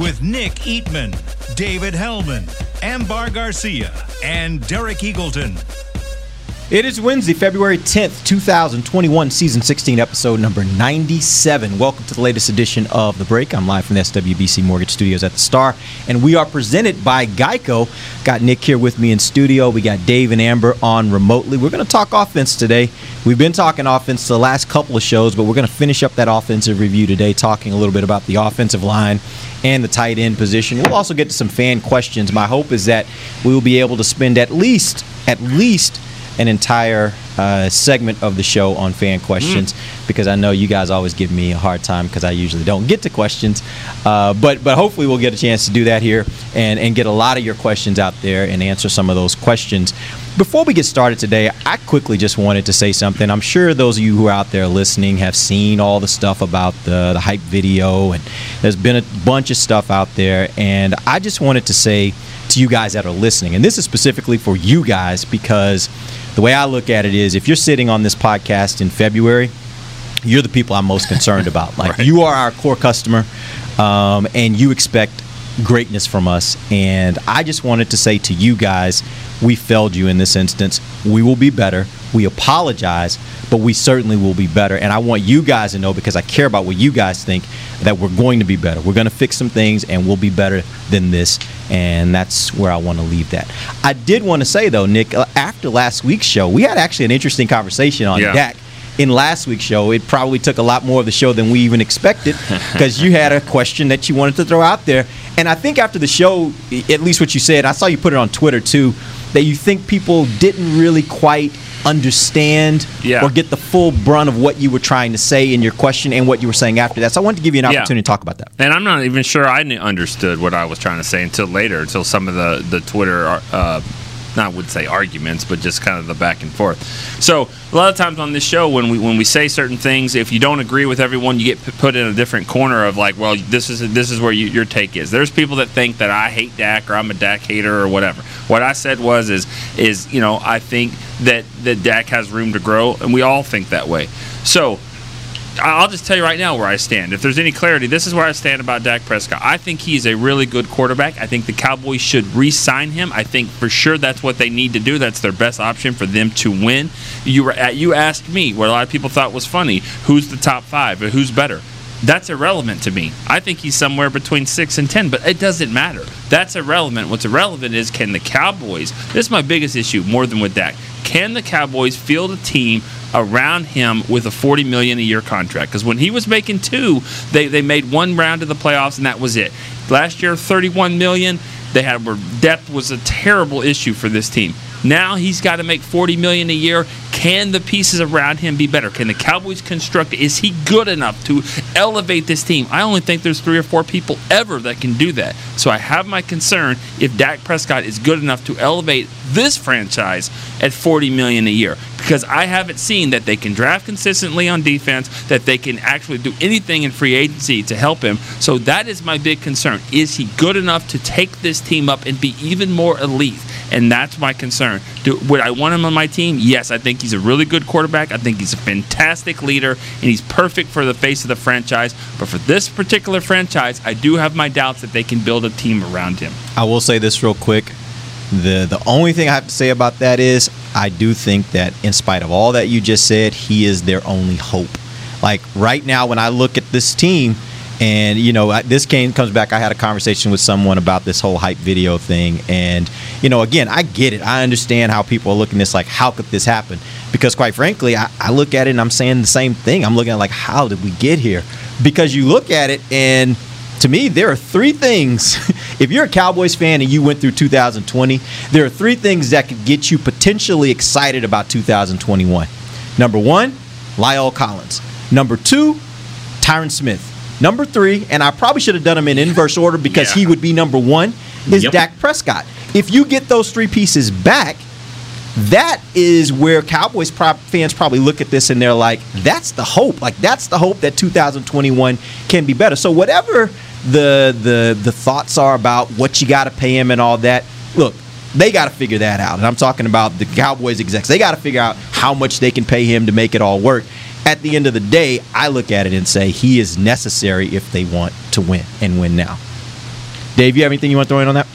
With Nick Eatman, David Helman, Ambar Garcia, and Derek Eagleton. It is Wednesday, February 10th, 2021, season 16, episode number 97. Welcome to the latest edition of The Break. I'm live from the SWBC Mortgage Studios at the Star, and we are presented by Geico. Got Nick here with me in studio. We got Dave and Amber on remotely. We're going to talk offense today. We've been talking offense the last couple of shows, but we're going to finish up that offensive review today, talking a little bit about the offensive line and the tight end position. We'll also get to some fan questions. My hope is that we will be able to spend at least, at least, an entire uh, segment of the show on fan questions because I know you guys always give me a hard time because I usually don't get to questions. Uh, but but hopefully we'll get a chance to do that here and and get a lot of your questions out there and answer some of those questions. Before we get started today, I quickly just wanted to say something. I'm sure those of you who are out there listening have seen all the stuff about the, the hype video, and there's been a bunch of stuff out there. And I just wanted to say to you guys that are listening, and this is specifically for you guys because the way I look at it is if you're sitting on this podcast in February, you're the people I'm most concerned about. Like you are our core customer, um, and you expect greatness from us. And I just wanted to say to you guys, we failed you in this instance. We will be better. We apologize, but we certainly will be better. And I want you guys to know because I care about what you guys think that we're going to be better. We're going to fix some things and we'll be better than this. And that's where I want to leave that. I did want to say, though, Nick, uh, after last week's show, we had actually an interesting conversation on Yeah. Dak in last week's show. It probably took a lot more of the show than we even expected because you had a question that you wanted to throw out there. And I think after the show, at least what you said, I saw you put it on Twitter too, that you think people didn't really quite understand Yeah. or get the full brunt of what you were trying to say in your question and what you were saying after that. So I wanted to give you an Yeah. opportunity to talk about that. And I'm not even sure I understood what I was trying to say until later, until some of the the Twitter, uh, not would say arguments, but just kind of the back and forth. So a lot of times on this show, when we when we say certain things, if you don't agree with everyone, you get put in a different corner of like, well, this is this is where you, your take is. There's people that think that I hate Dak or I'm a Dak hater or whatever. What I said was is is you know I think that that Dak has room to grow, and we all think that way. So I'll just tell you right now where I stand. If there's any clarity, this is where I stand about Dak Prescott. I think he's a really good quarterback. I think the Cowboys should re-sign him. I think for sure that's what they need to do. That's their best option for them to win. You were at, you asked me what a lot of people thought was funny. Who's the top five? Or who's better? That's irrelevant to me. I think he's somewhere between six and ten, but it doesn't matter. That's irrelevant. What's irrelevant is can the Cowboys? This is my biggest issue, more than with Dak. Can the Cowboys field a team around him with a 40 million a year contract. Because when he was making two they, they made one round of the playoffs and that was it. Last year 31 million they had where depth was a terrible issue for this team. Now he's got to make 40 million a year can the pieces around him be better can the cowboys construct is he good enough to elevate this team i only think there's three or four people ever that can do that so i have my concern if dak prescott is good enough to elevate this franchise at 40 million a year because I haven't seen that they can draft consistently on defense, that they can actually do anything in free agency to help him. So that is my big concern. Is he good enough to take this team up and be even more elite? And that's my concern. Do, would I want him on my team? Yes, I think he's a really good quarterback. I think he's a fantastic leader, and he's perfect for the face of the franchise. But for this particular franchise, I do have my doubts that they can build a team around him. I will say this real quick. The the only thing I have to say about that is I do think that in spite of all that you just said, he is their only hope. Like right now when I look at this team and you know this game comes back I had a conversation with someone about this whole hype video thing and you know again I get it. I understand how people are looking at this like how could this happen? Because quite frankly, I, I look at it and I'm saying the same thing. I'm looking at like how did we get here? Because you look at it and to me, there are three things. if you're a Cowboys fan and you went through 2020, there are three things that could get you potentially excited about 2021. Number one, La'el Collins. Number two, Tyron Smith. Number three, and I probably should have done them in inverse order because Yeah. he would be number one. is Yep. Dak Prescott. If you get those three pieces back, that is where Cowboys fans probably look at this and they're like, that's the hope. Like that's the hope that 2021 can be better. So whatever the the the thoughts are about what you got to pay him and all that, look, they got to figure that out. And I'm talking about the Cowboys execs. They got to figure out how much they can pay him to make it all work. At the end of the day, I look at it and say he is necessary if they want to win and win now. Dave, you have anything you want to throw in on that?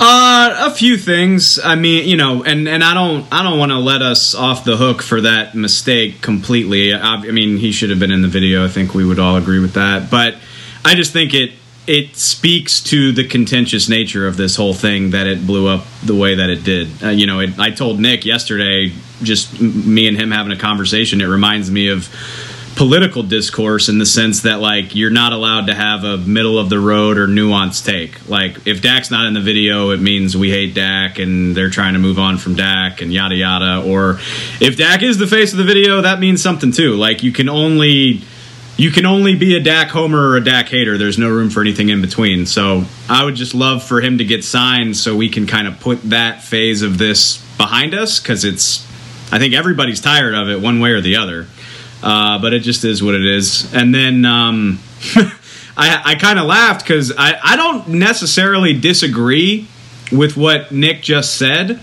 Uh, a few things. I mean, you know, and and I don't I don't want to let us off the hook for that mistake completely. I, I mean, he should have been in the video. I think we would all agree with that. But I just think it it speaks to the contentious nature of this whole thing that it blew up the way that it did. Uh, you know, it, I told Nick yesterday, just me and him having a conversation. It reminds me of political discourse in the sense that like you're not allowed to have a middle of the road or nuanced take. Like if Dak's not in the video, it means we hate Dak and they're trying to move on from Dak and yada yada. Or if Dak is the face of the video, that means something too. Like you can only you can only be a Dak homer or a Dak hater. There's no room for anything in between. So I would just love for him to get signed so we can kind of put that phase of this behind us because it's I think everybody's tired of it one way or the other. Uh, but it just is what it is. And then um, I, I kind of laughed because I, I don't necessarily disagree with what Nick just said,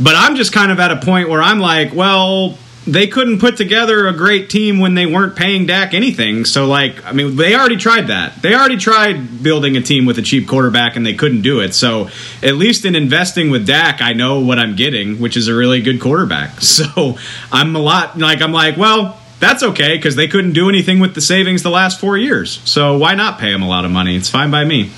but I'm just kind of at a point where I'm like, well, they couldn't put together a great team when they weren't paying Dak anything. So, like, I mean, they already tried that. They already tried building a team with a cheap quarterback and they couldn't do it. So, at least in investing with Dak, I know what I'm getting, which is a really good quarterback. So, I'm a lot like, I'm like, well, that's okay because they couldn't do anything with the savings the last four years. So, why not pay them a lot of money? It's fine by me.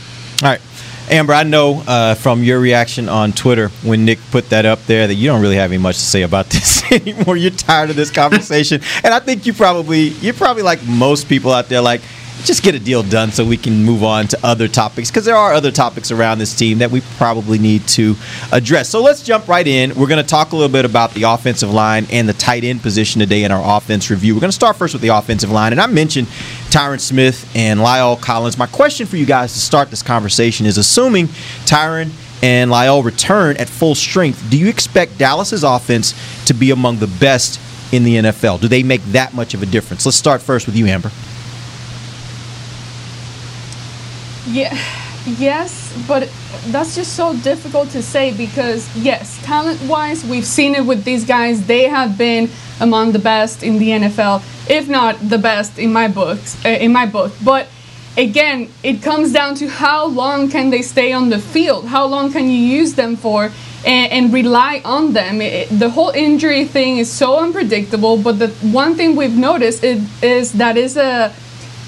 All right. Amber, I know uh, from your reaction on Twitter when Nick put that up there that you don't really have any much to say about this anymore. You're tired of this conversation, and I think you probably you're probably like most people out there, like just get a deal done so we can move on to other topics because there are other topics around this team that we probably need to address. So let's jump right in. We're going to talk a little bit about the offensive line and the tight end position today in our offense review. We're going to start first with the offensive line, and I mentioned Tyron Smith and La'el Collins. My question for you guys to start this conversation is assuming Tyron and La'el return at full strength, do you expect Dallas's offense to be among the best in the NFL? Do they make that much of a difference? Let's start first with you, Amber. Yeah, yes, but that's just so difficult to say because yes, talent-wise, we've seen it with these guys. They have been among the best in the NFL, if not the best in my books. Uh, in my book, but again, it comes down to how long can they stay on the field? How long can you use them for? And, rely on them. It- the whole injury thing is so unpredictable. But the one thing we've noticed is, is that is a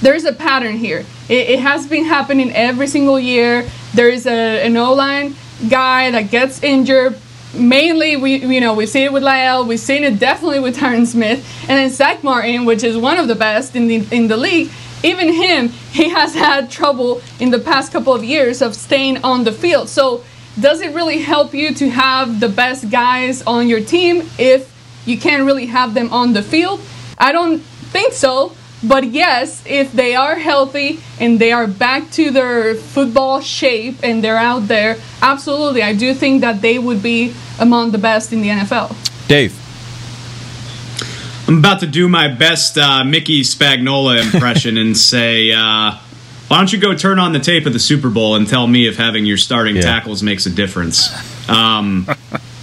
there's a pattern here. It, it has been happening every single year. There is a an O line guy that gets injured. Mainly, we you know we see it with La'el. We've seen it definitely with Tyron Smith, and then Zack Martin, which is one of the best in the in the league. Even him, he has had trouble in the past couple of years of staying on the field. So, does it really help you to have the best guys on your team if you can't really have them on the field? I don't think so. But yes, if they are healthy and they are back to their football shape and they're out there, absolutely, I do think that they would be among the best in the NFL. Dave. I'm about to do my best uh, Mickey Spagnola impression and say, uh, why don't you go turn on the tape of the Super Bowl and tell me if having your starting Yeah. tackles makes a difference? Um,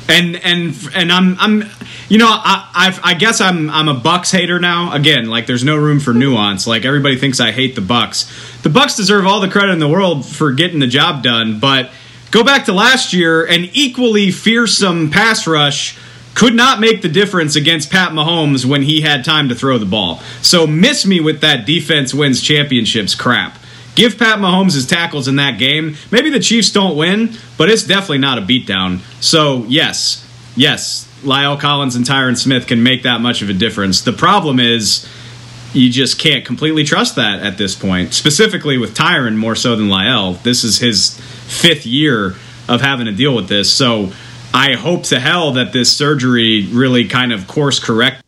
and and and I'm I'm you know I I've, I guess I'm I'm a Bucks hater now. Again, like there's no room for nuance. Like everybody thinks I hate the Bucks. The Bucks deserve all the credit in the world for getting the job done, but go back to last year, an equally fearsome pass rush could not make the difference against Pat Mahomes when he had time to throw the ball. So miss me with that defense wins championships crap. Give Pat Mahomes his tackles in that game. Maybe the Chiefs don't win, but it's definitely not a beatdown. So, yes, yes, La'el Collins and Tyron Smith can make that much of a difference. The problem is you just can't completely trust that at this point, specifically with Tyron more so than La'el. This is his fifth year of having to deal with this. So, I hope to hell that this surgery really kind of course correct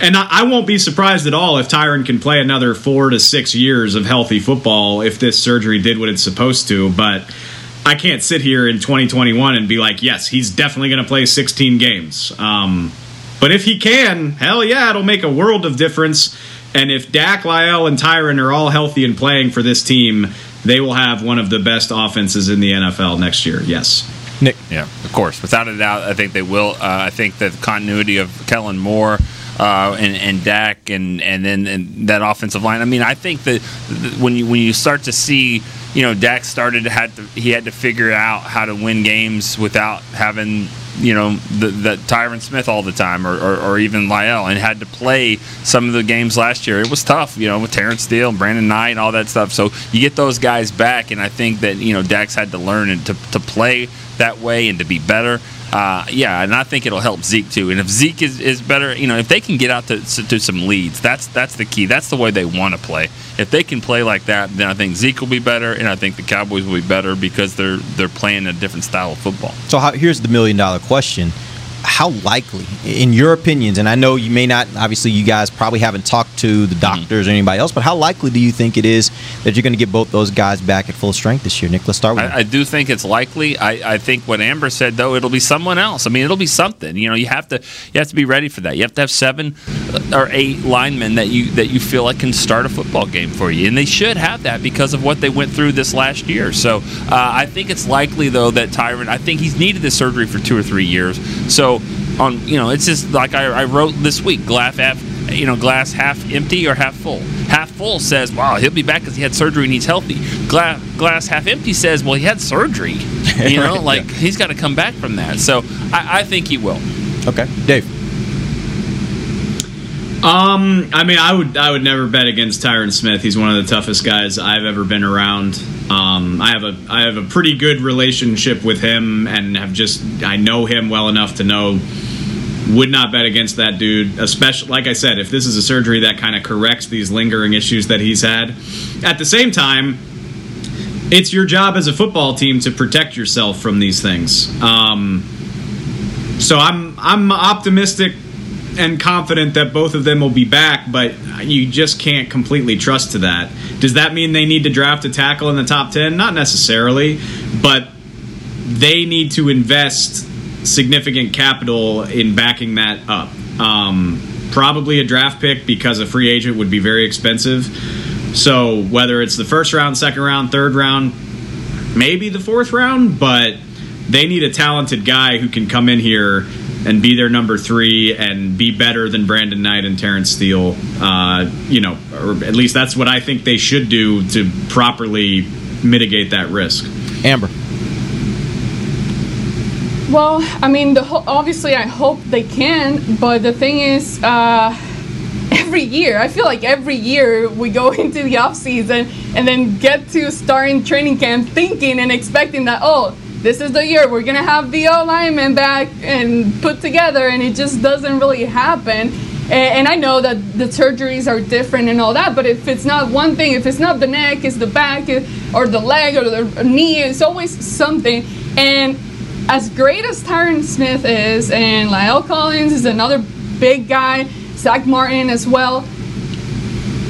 and I, I won't be surprised at all if Tyron can play another four to six years of healthy football if this surgery did what it's supposed to. But I can't sit here in 2021 and be like, yes, he's definitely going to play 16 games. Um, but if he can, hell yeah, it'll make a world of difference. And if Dak, La'el, and Tyron are all healthy and playing for this team, they will have one of the best offenses in the NFL next year. Yes. Nick. Yeah, of course. Without a doubt, I think they will. Uh, I think the continuity of Kellen Moore uh, and, and Dak and and then and that offensive line. I mean, I think that when you when you start to see, you know, Dak started to had to he had to figure out how to win games without having you know the, the Tyron Smith all the time, or, or, or, even La'el, and had to play some of the games last year. It was tough, you know, with Terence Steele, Brandon Knight, and all that stuff. So you get those guys back, and I think that you know Dax had to learn and to, to play that way and to be better. Uh, yeah, and I think it'll help Zeke too. And if Zeke is, is better, you know, if they can get out to, to some leads, that's that's the key. That's the way they want to play. If they can play like that, then I think Zeke will be better, and I think the Cowboys will be better because they're they're playing a different style of football. So how, here's the million dollar question: how likely, in your opinions, and I know you may not, obviously, you guys probably haven't talked to the mm-hmm. doctors mm-hmm. or anybody else, but how likely do you think it is that you're going to get both those guys back at full strength this year? Nick, let's start with I, I, do think it's likely. I, I, think what Amber said, though, it'll be someone else. I mean, it'll be something. You know, you have to you have to be ready for that. You have to have seven or eight linemen that you that you feel like can start a football game for you, and they should have that because of what they went through this last year. So uh, I think it's likely, though, that Tyron. I think he's needed this surgery for two or three years. So on you know it's just like I, I wrote this week glass half you know glass half empty or half full. Half full says wow he'll be back because he had surgery and he's healthy. Glass glass half empty says well he had surgery. You know like yeah. he's got to come back from that. So I, I think he will. Okay. Dave um, I mean, I would I would never bet against Tyron Smith. He's one of the toughest guys I've ever been around. Um, I have a I have a pretty good relationship with him, and have just I know him well enough to know would not bet against that dude. Especially, like I said, if this is a surgery that kind of corrects these lingering issues that he's had. At the same time, it's your job as a football team to protect yourself from these things. Um, so I'm I'm optimistic and confident that both of them will be back, but you just can't completely trust to that. Does that mean they need to draft a tackle in the top 10? Not necessarily, but they need to invest significant capital in backing that up. Um, probably a draft pick because a free agent would be very expensive. So whether it's the first round, second round, third round, maybe the fourth round, but they need a talented guy who can come in here and be their number three and be better than Brandon Knight and Terence Steele. Uh, you know, or at least that's what I think they should do to properly mitigate that risk. Amber. Well, I mean, the ho- obviously, I hope they can, but the thing is, uh, every year, I feel like every year we go into the off season and then get to starting training camp thinking and expecting that, oh, this is the year we're gonna have the alignment back and put together, and it just doesn't really happen. And, I know that the surgeries are different and all that, but if it's not one thing, if it's not the neck, it's the back, or the leg, or the knee, it's always something. And as great as Tyron Smith is, and La'el Collins is another big guy, Zack Martin as well,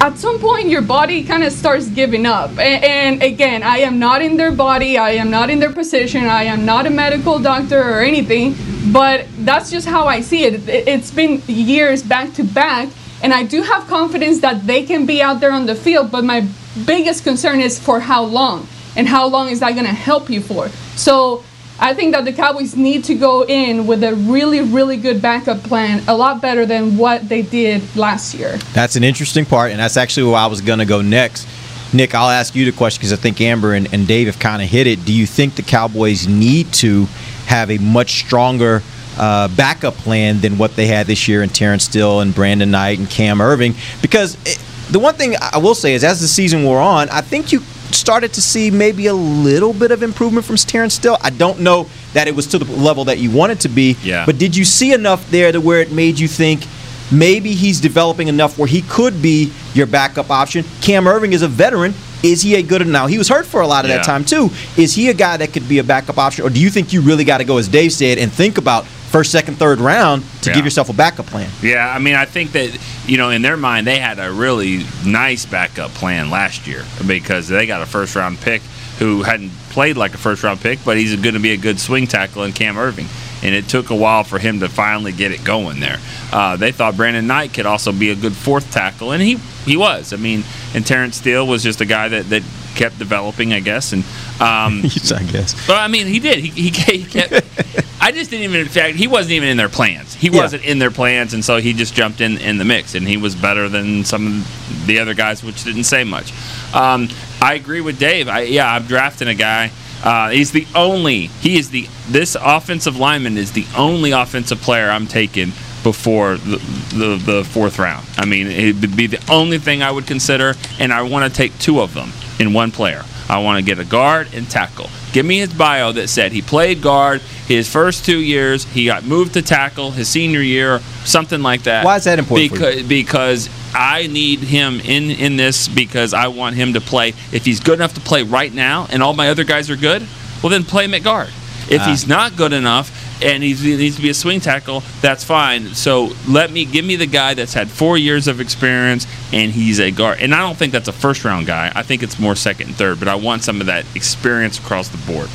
at some point your body kind of starts giving up. And, and, again, I am not in their body, I am not in their position, I am not a medical doctor or anything, but that's just how I see it. It's been years back to back, and I do have confidence that they can be out there on the field, but my biggest concern is for how long and how long is that going to help you for. So I think that the Cowboys need to go in with a really, really good backup plan, a lot better than what they did last year. That's an interesting part, and that's actually where I was going to go next. Nick, I'll ask you the question because I think Amber and, and Dave have kind of hit it. Do you think the Cowboys need to have a much stronger uh, backup plan than what they had this year in Terence Steele and Brandon Knight and Cam Erving? Because it, the one thing I will say is, as the season wore on, I think you started to see maybe a little bit of improvement from Terence Steele. I don't know that it was to the level that you wanted to be. Yeah. But did you see enough there to where it made you think maybe he's developing enough where he could be your backup option? Cam Erving is a veteran. Is he a good now? He was hurt for a lot of yeah. that time too. Is he a guy that could be a backup option, or do you think you really got to go, as Dave said, and think about first, second, third round to Yeah. give yourself a backup plan. Yeah, I mean, I think that you know, in their mind, they had a really nice backup plan last year because they got a first round pick who hadn't played like a first round pick, but he's going to be a good swing tackle in Cam Erving. And it took a while for him to finally get it going there. Uh, they thought Brandon Knight could also be a good fourth tackle, and he he was. I mean, and Terence Steele was just a guy that, that kept developing, I guess. And um, I guess. Well, I mean, he did. He, he, he kept. I just didn't even. In fact, he wasn't even in their plans. He Yeah. wasn't in their plans, and so he just jumped in in the mix, and he was better than some of the other guys, which didn't say much. Um, I agree with Dave. I, yeah, I'm drafting a guy. Uh, he's the only. He is the. This offensive lineman is the only offensive player I'm taking before the, the, the fourth round. I mean, it would be the only thing I would consider, and I want to take two of them in one player. I want to get a guard and tackle. Give me his bio that said he played guard his first two years. He got moved to tackle his senior year, something like that. Why is that important? Because because I need him in in this because I want him to play. If he's good enough to play right now, and all my other guys are good, well then play him at guard. If Ah. he's not good enough and he needs to be a swing tackle, that's fine. So let me give me the guy that's had four years of experience and he's a guard. And I don't think that's a first round guy. I think it's more second and third. But I want some of that experience across the board.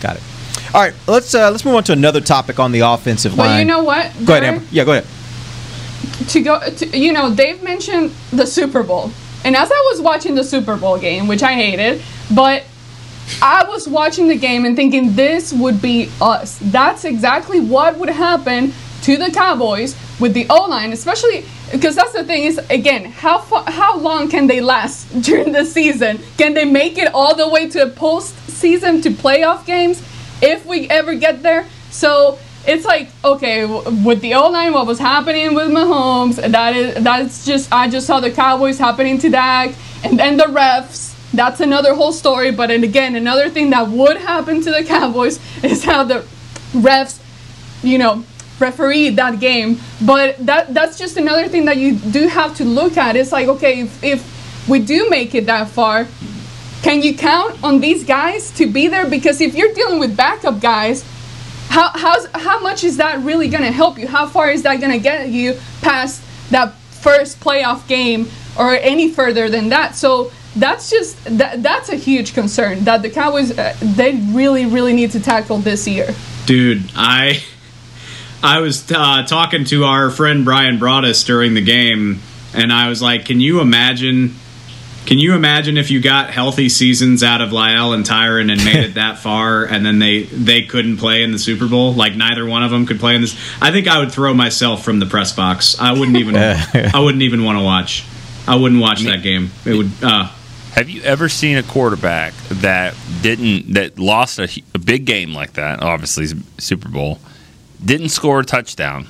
Got it. All right, let's uh, let's move on to another topic on the offensive But line. you know what? Go ahead, Amber. Yeah, go ahead. to go to, you know dave mentioned the super bowl and as i was watching the super bowl game which i hated but i was watching the game and thinking this would be us that's exactly what would happen to the cowboys with the o-line especially because that's the thing is again how fa- how long can they last during the season can they make it all the way to a postseason to playoff games if we ever get there so it's like okay with the O line, what was happening with Mahomes, that is that's just I just saw the Cowboys happening to Dak, and then the refs. That's another whole story. But and again, another thing that would happen to the Cowboys is how the refs, you know, referee that game. But that that's just another thing that you do have to look at. It's like okay, if, if we do make it that far, can you count on these guys to be there? Because if you're dealing with backup guys, how how's how much is that really going to help you? How far is that going to get you past that first playoff game or any further than that? So that's just that that's a huge concern that the Cowboys uh, they really really need to tackle this year. Dude, I I was uh, talking to our friend Bryan Broaddus during the game, and I was like, "Can you imagine? Can you imagine if you got healthy seasons out of La'el and Tyron and made it that far, and then they they couldn't play in the Super Bowl? Like neither one of them could play in this. I think I would throw myself from the press box. I wouldn't even. I wouldn't even want to watch. I wouldn't watch that game. It would. Uh, Have you ever seen a quarterback that didn't that lost a, a big game like that? Obviously, Super Bowl didn't score a touchdown,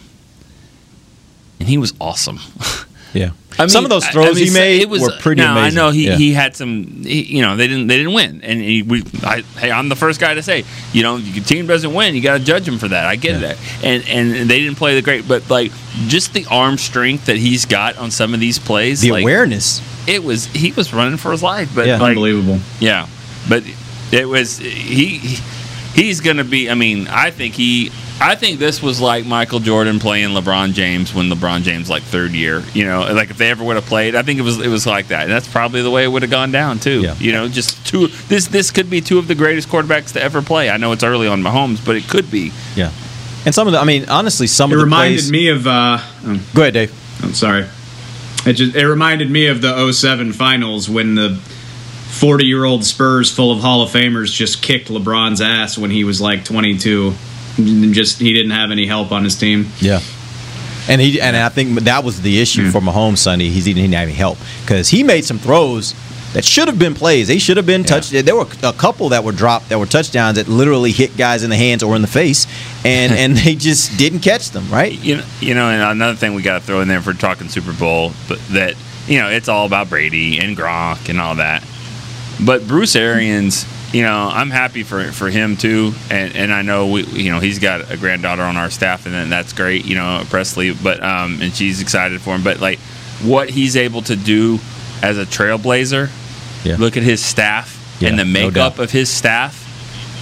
and he was awesome. Yeah. I mean, Some of those I- I throws mean, he made it was, were pretty now, amazing. I know he, Yeah. he had some. He, you know, they didn't they didn't win, and he, we. I, hey, I'm the first guy to say, you know, if your team doesn't win, you got to judge him for that. I get Yeah. that, and and they didn't play the great, but like just the arm strength that he's got on some of these plays, the like, awareness. It was he was running for his life, but Yeah. like, unbelievable. yeah, but it was he. he- He's going to be. I mean, I think he. I think this was like Michael Jordan playing LeBron James when LeBron James like third year. You know, like if they ever would have played, I think it was it was like that, and that's probably the way it would have gone down too. Yeah. You know, just two. This this could be two of the greatest quarterbacks to ever play. I know it's early on Mahomes, but it could be. Yeah. And some of the, I mean, honestly, some It of the reminded plays. me of. Uh, oh. Go ahead, Dave. I'm sorry. It just it reminded me of the 07 finals when the 40 year old Spurs full of Hall of Famers just kicked LeBron's ass when he was like 22. And Just he didn't have any help on his team. Yeah. And he and I think that was the issue hmm. for Mahomes Sunday. He's he didn't have any help because he made some throws that should have been plays. They should have been touched. There were a couple that were dropped that were touchdowns that literally hit guys in the hands or in the face, and and they just didn't catch them. Right? You know, you know, and another thing we got to throw in there for talking Super Bowl, but that you know, it's all about Brady and Gronk and all that. But Bruce Arians, you know, I'm happy for for him too, and and I know we, you know, he's got a granddaughter on our staff, and then that's great, you know, Presley, but um, and she's excited for him. But like, what he's able to do as a trailblazer, Yeah. look at his staff Yeah, and the makeup doubt. of his staff,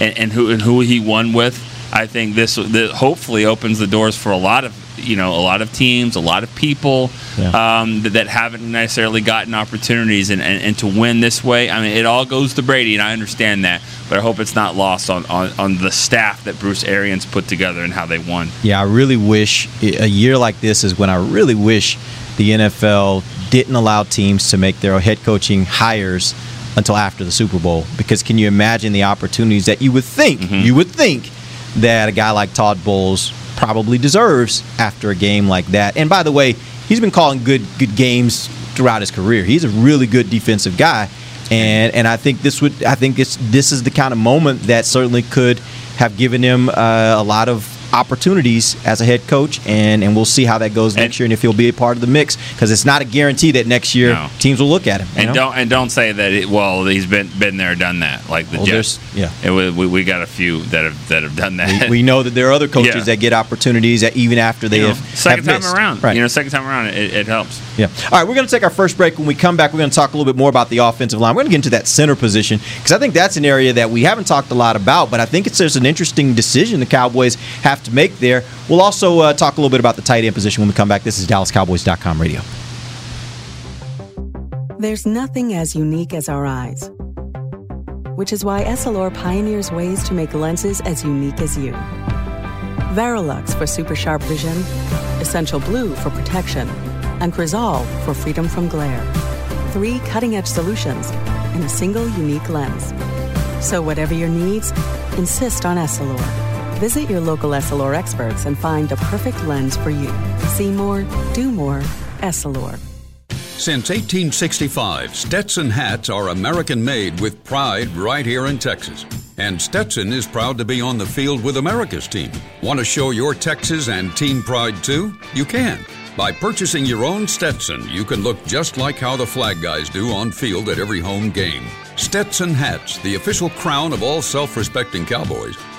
and, and who and who he won with. I think this, this hopefully opens the doors for a lot of you know a lot of teams, a lot of people Yeah. um, that, that haven't necessarily gotten opportunities, and, and, and to win this way. I mean, it all goes to Brady, and I understand that, but I hope it's not lost on, on, on the staff that Bruce Arians put together and how they won. Yeah, I really wish a year like this is when I really wish the NFL didn't allow teams to make their head coaching hires until after the Super Bowl. Because can you imagine the opportunities that you would think you would think that a guy like Todd Bowles probably deserves after a game like that? And by the way, he's been calling good good games throughout his career. He's a really good defensive guy. And and I think this would I think this this is the kind of moment that certainly could have given him uh, a lot of opportunities as a head coach, and, and we'll see how that goes next And- year and if he'll be a part of the mix because it's not a guarantee that next year No. teams will look at him. And know? don't and don't say that. It, well, he's been been there, done that. Like the Well, Jets. yeah. It, we, we got a few that have that have done that. we, we know that there are other coaches Yeah. that get opportunities that even after they You know, have second have time around. Right. You know, second time around, it, it helps. Yeah. All right, we're going to take our first break. When we come back, we're going to talk a little bit more about the offensive line. We're going to get into that center position because I think that's an area that we haven't talked a lot about, but I think it's there's an interesting decision the Cowboys have to make there. We'll also uh, talk a little bit about the tight end position when we come back. This is DallasCowboys.com radio. There's nothing as unique as our eyes, which is why Essilor pioneers ways to make lenses as unique as you. Varilux for super sharp vision, Essential Blue for protection, and Crizal for freedom from glare. Three cutting edge solutions in a single unique lens. So, whatever your needs, insist on Essilor. Visit your local Essilor experts and find the perfect lens for you. See more, do more, Essilor. Since 1865, Stetson hats are American made with pride right here in Texas. And Stetson is proud to be on the field with America's team. Want to show your Texas and team pride too? You can. By purchasing your own Stetson, you can look just like how the flag guys do on field at every home game. Stetson hats, the official crown of all self respecting Cowboys,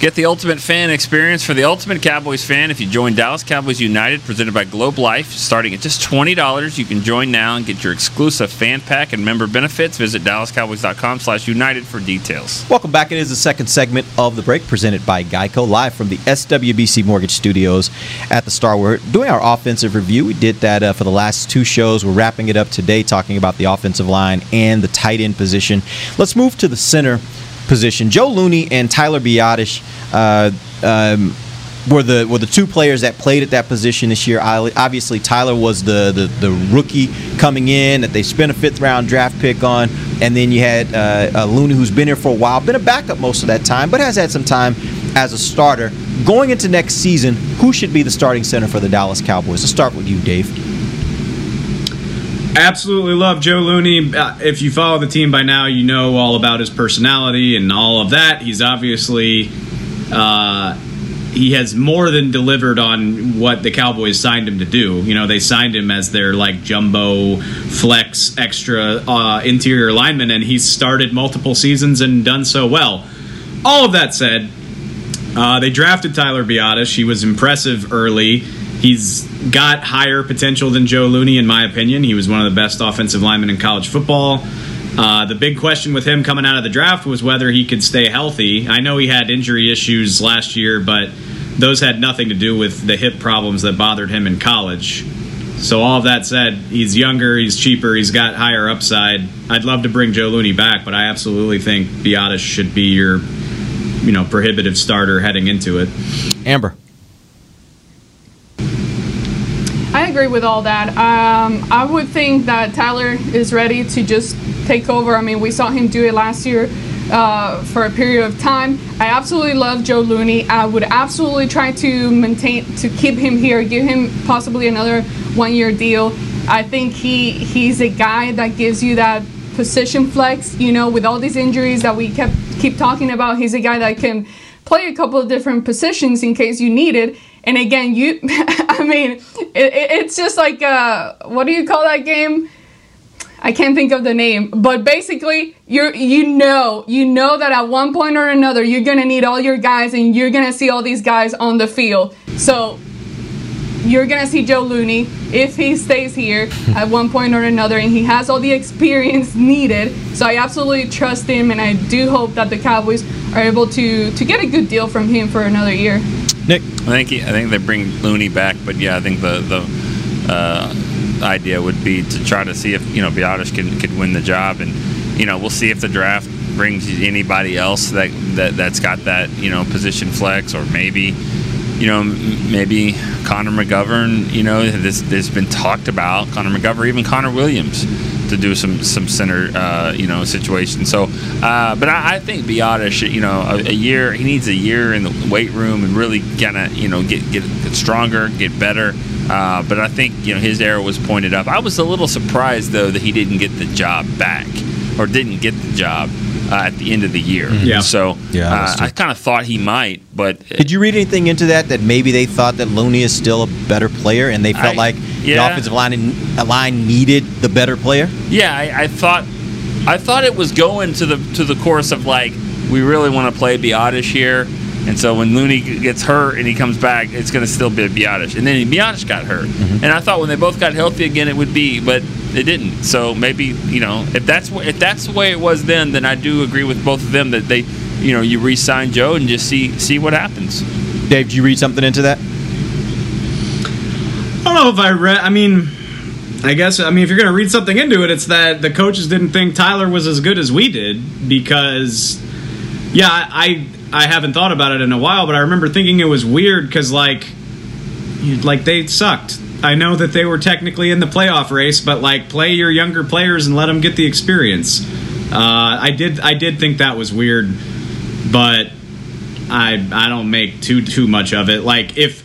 Get the ultimate fan experience for the ultimate Cowboys fan if you join Dallas Cowboys United, presented by Globe Life. Starting at just $20, you can join now and get your exclusive fan pack and member benefits. Visit dallascowboys.com slash united for details. Welcome back. It is the second segment of the break presented by Geico, live from the SWBC Mortgage Studios at the Star. We're doing our offensive review. We did that uh, for the last two shows. We're wrapping it up today, talking about the offensive line and the tight end position. Let's move to the center position. Joe Looney and Tyler Biadasz uh, um, were the were the two players that played at that position this year. Obviously, Tyler was the, the the rookie coming in that they spent a fifth round draft pick on, and then you had uh, uh, Looney, who's been here for a while, been a backup most of that time, but has had some time as a starter. Going into next season, who should be the starting center for the Dallas Cowboys? Let's start with you, Dave. Absolutely love Joe Looney. Uh, if you follow the team by now, you know all about his personality and all of that. He's obviously uh, he has more than delivered on what the Cowboys signed him to do. You know, they signed him as their like jumbo flex extra uh, interior lineman, and he's started multiple seasons and done so well. All of that said, uh, they drafted Tyler Biadasz. He was impressive early. He's got higher potential than Joe Looney, in my opinion. He was one of the best offensive linemen in college football. Uh, the big question with him coming out of the draft was whether he could stay healthy. I know he had injury issues last year, but those had nothing to do with the hip problems that bothered him in college. So all of that said, he's younger, he's cheaper, he's got higher upside. I'd love to bring Joe Looney back, but I absolutely think Biadasz should be your, you know, prohibitive starter heading into it. Amber. I agree with all that. Um, I would think that Tyler is ready to just take over. I mean, we saw him do it last year uh, for a period of time. I absolutely love Joe Looney. I would absolutely try to maintain to keep him here, give him possibly another one-year deal. I think he he's a guy that gives you that position flex. You know, with all these injuries that we kept keep talking about, he's a guy that can play a couple of different positions in case you need it. And again, you, I mean, it, it's just like, uh, what do you call that game? I can't think of the name, but basically, you you know you know that at one point or another you're gonna need all your guys, and you're gonna see all these guys on the field. So you're gonna see Joe Looney if he stays here at one point or another, and he has all the experience needed. So I absolutely trust him, and I do hope that the Cowboys are able to to get a good deal from him for another year. Nick, I think I think they bring Looney back, but yeah, I think the the. Uh, idea would be to try to see if you know Biadasz can could win the job, and you know we'll see if the draft brings anybody else that, that that's got that you know position flex, or maybe you know maybe Connor McGovern. You know this this has been talked about Connor McGovern, even Connor Williams to do some some center uh, you know situation. So, uh, but I, I think Biadasz, you know, a, a, year he needs a year in the weight room and really of you know get, get get stronger, get better. Uh, but I think you know his arrow was pointed up. I was a little surprised though that he didn't get the job back or didn't get the job uh, at the end of the year. Mm-hmm. Yeah. So Yeah, uh. I kind of thought he might, but Did you read anything into that? That maybe they thought that Looney is still a better player, and they felt I- like yeah. the offensive line line needed the better player. yeah, I, I thought I thought it was going to the to the course of like we really want to play Biadasz here. And so when Looney gets hurt and he comes back, it's going to still be Biadasz. And then Biadasz got hurt. Mm-hmm. And I thought when they both got healthy again, it would be, but it didn't. So maybe you know if that's wh- if that's the way it was then, then I do agree with both of them that they, you know, you re-sign Joe and just see see what happens. Dave, did you read something into that? I don't know if I read. I mean, I guess I mean if you're going to read something into it, it's that the coaches didn't think Tyler was as good as we did because, yeah, I I haven't thought about it in a while, but I remember thinking it was weird because like, you- like they sucked. I know that they were technically in the playoff race, but like play your younger players and let them get the experience. Uh, I did I did think that was weird, but I I don't make too too much of it. Like if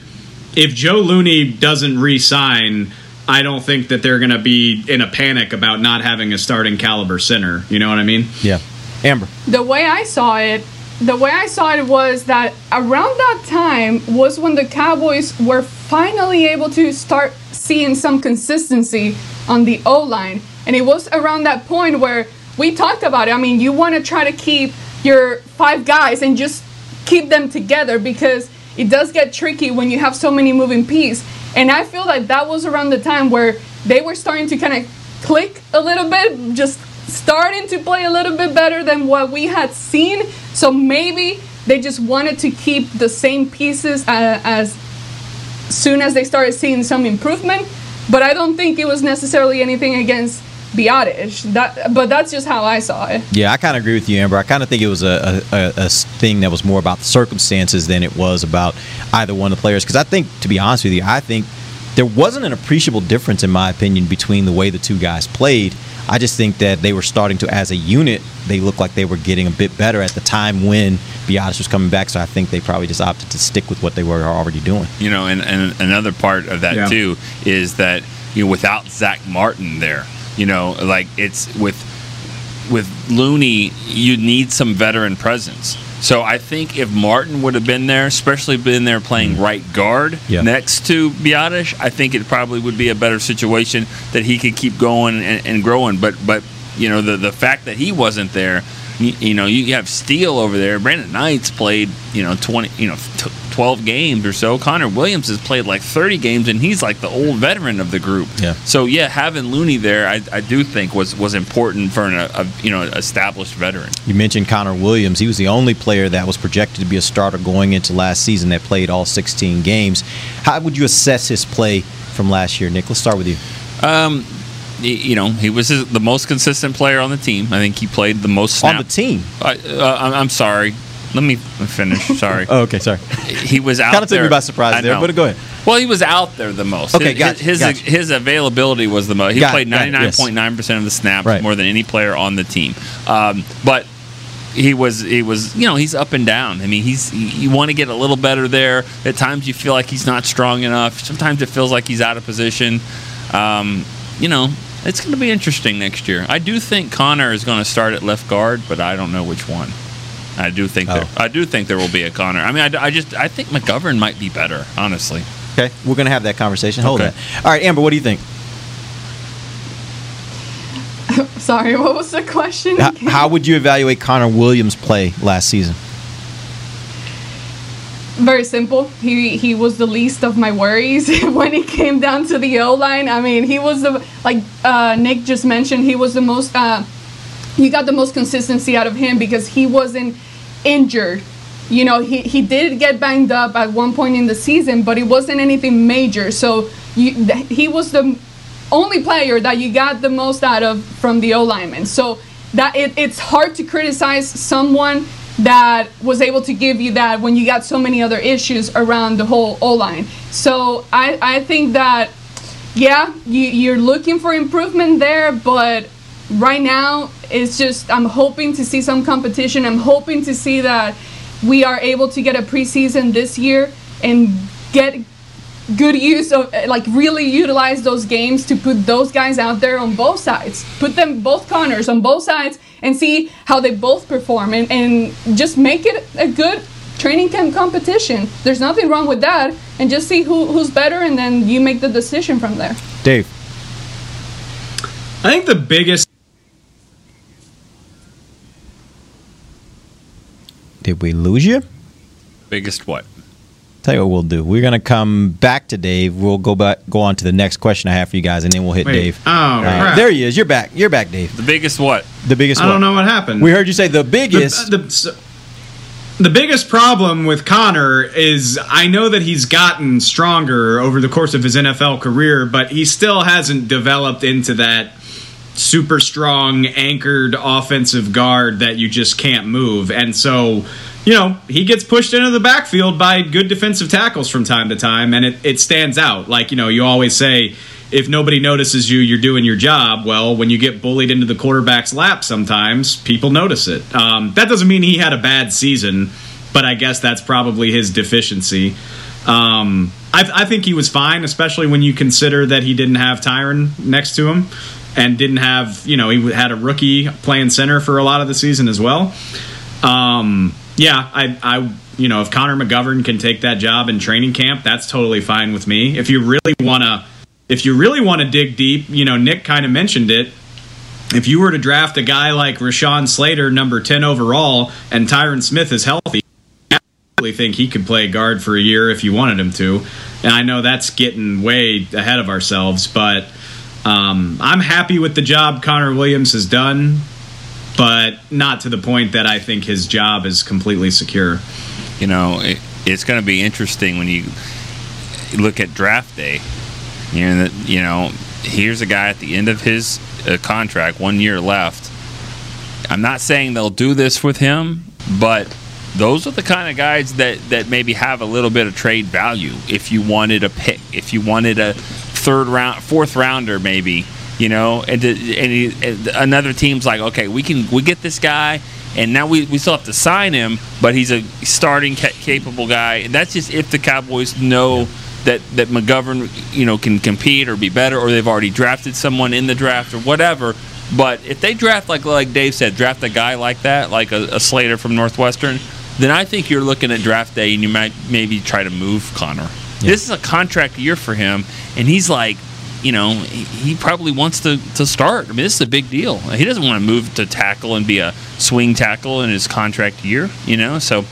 if Joe Looney doesn't re-sign, I don't think that they're going to be in a panic about not having a starting caliber center. You know what I mean? Yeah, Amber. The way I saw it, the way I saw it was that around that time was when the Cowboys were finally able to start seeing some consistency on the O line. And it was around that point where we talked about it. I mean, you want to try to keep your five guys and just keep them together because it does get tricky when you have so many moving pieces. And I feel like that was around the time where they were starting to kind of click a little bit, just starting to play a little bit better than what we had seen. So maybe they just wanted to keep the same pieces uh, as soon as they started seeing some improvement. But I don't think it was necessarily anything against Biadasz. That, but that's just how I saw it. Yeah, I kind of agree with you, Amber. I kind of think it was a a thing that was more about the circumstances than it was about either one of the players. Because I think, to be honest with you, I think there wasn't an appreciable difference, in my opinion, between the way the two guys played. I just think that they were starting to, as a unit, they looked like they were getting a bit better at the time when Biadasz was coming back. So I think they probably just opted to stick with what they were already doing. You know, and, and another part of that Yeah. too is that you know without Zack Martin there, you know, like it's with with Looney, you need some veteran presence. So I think if Martin would have been there, especially been there playing mm-hmm. right guard Yeah. next to Biadasz, I think it probably would be a better situation that he could keep going and, and growing. But but you know the the fact that he wasn't there, you, you know you have Steele over there. Brandon Knights played you know twenty you know t- twelve games or so. Connor Williams has played like thirty games, and he's like the old veteran of the group. Yeah. So yeah, having Looney there, I, I do think was was important for an, a you know established veteran. You mentioned Connor Williams. He was the only player that was projected to be a starter going into last season that played all 16 games. How would you assess his play from last year? Nick, let's start with you. Um, you know, he was his, the most consistent player on the team. I think he played the most On the team? I, uh, I'm sorry. Let me finish. Sorry. Oh, okay, sorry. He was out Kind of took there. me by surprise there, but go ahead. Well, he was out there the most. Okay, his, gotcha, his, gotcha. his availability was the most. He Got played got it, yes. 99.9% of the snaps Right. more than any player on the team. Um, but he was he was you know he's up and down. I mean he's you want to get a little better there. At times you feel like he's not strong enough. Sometimes it feels like he's out of position. Um, you know it's going to be interesting next year. I do think Connor is going to start at left guard, but I don't know which one. I do think there. I do think there will be a Connor. I mean, I, I just I think McGovern might be better, honestly. Okay, we're going to have that conversation. Hold Okay. that. All right, Amber, what do you think? Sorry, what was the question? H- How would you evaluate Connor Williams' play last season? Very simple. He he was the least of my worries when it came down to the O line. I mean, he was the like uh, Nick just mentioned. He was the most. Uh, you got the most consistency out of him because he wasn't injured. You know, he, he did get banged up at one point in the season, but it wasn't anything major. So you, he was the only player that you got the most out of from the O lineman. So that it, it's hard to criticize someone that was able to give you that when you got so many other issues around the whole O line. So I, I think that yeah, you, you're looking for improvement there, but right now it's just I'm hoping to see some competition. I'm hoping to see that we are able to get a preseason this year and get good use of like really utilize those games to put those guys out there on both sides. Put them both corners on both sides and see how they both perform and, and just make it a good training camp competition. There's nothing wrong with that. And just see who, who's better and then you make the decision from there. Dave. I think the biggest Did we lose you? Biggest what? Tell you what we'll do. We're gonna come back to Dave. We'll go back, go on to the next question I have for you guys, and then we'll hit Wait. Dave. Oh, Uh, there he is. You're back. You're back, Dave. The biggest what? The biggest. I don't know what happened. We heard you say the biggest. The, the, the biggest problem with Connor is I know that he's gotten stronger over the course of his NFL career, but he still hasn't developed into that super strong anchored offensive guard that you just can't move. And so, you know, he gets pushed into the backfield by good defensive tackles from time to time, and it, it stands out. Like, you know, you always say, if nobody notices you, you're doing your job. Well, when you get bullied into the quarterback's lap, sometimes people notice it. Um, that doesn't mean he had a bad season, but I guess that's probably his deficiency. Um, I, I think he was fine, especially when you consider that he didn't have Tyron next to him and didn't have, you know, he had a rookie playing center for a lot of the season as well. Um, yeah, I, I, you know, if Connor McGovern can take that job in training camp, that's totally fine with me. If you really want to, if you really want to dig deep, you know, Nick kind of mentioned it. If you were to draft a guy like Rashawn Slater, number 10 overall, and Tyron Smith is healthy, I absolutely think he could play guard for a year if you wanted him to. And I know that's getting way ahead of ourselves, but um, I'm happy with the job Connor Williams has done, but not to the point that I think his job is completely secure. You know, it, it's going to be interesting when you look at draft day. You know, you know, here's a guy at the end of his uh, contract, one year left. I'm not saying they'll do this with him, but those are the kind of guys that that maybe have a little bit of trade value. If you wanted a pick, if you wanted a third round, fourth rounder, maybe you know, and, to, and, he, another team's like, okay, we can we get this guy, and now we, we still have to sign him, but he's a starting ca- capable guy, and that's just if the Cowboys know that that McGovern you know can compete or be better, or they've already drafted someone in the draft or whatever. But if they draft like like Dave said, draft a guy like that, like a, a Slater from Northwestern, then I think you're looking at draft day and you might maybe try to move Connor. This is a contract year for him, and he's like, you know, he he probably wants to, to start. I mean, this is a big deal. He doesn't want to move to tackle and be a swing tackle in his contract year, you know. So,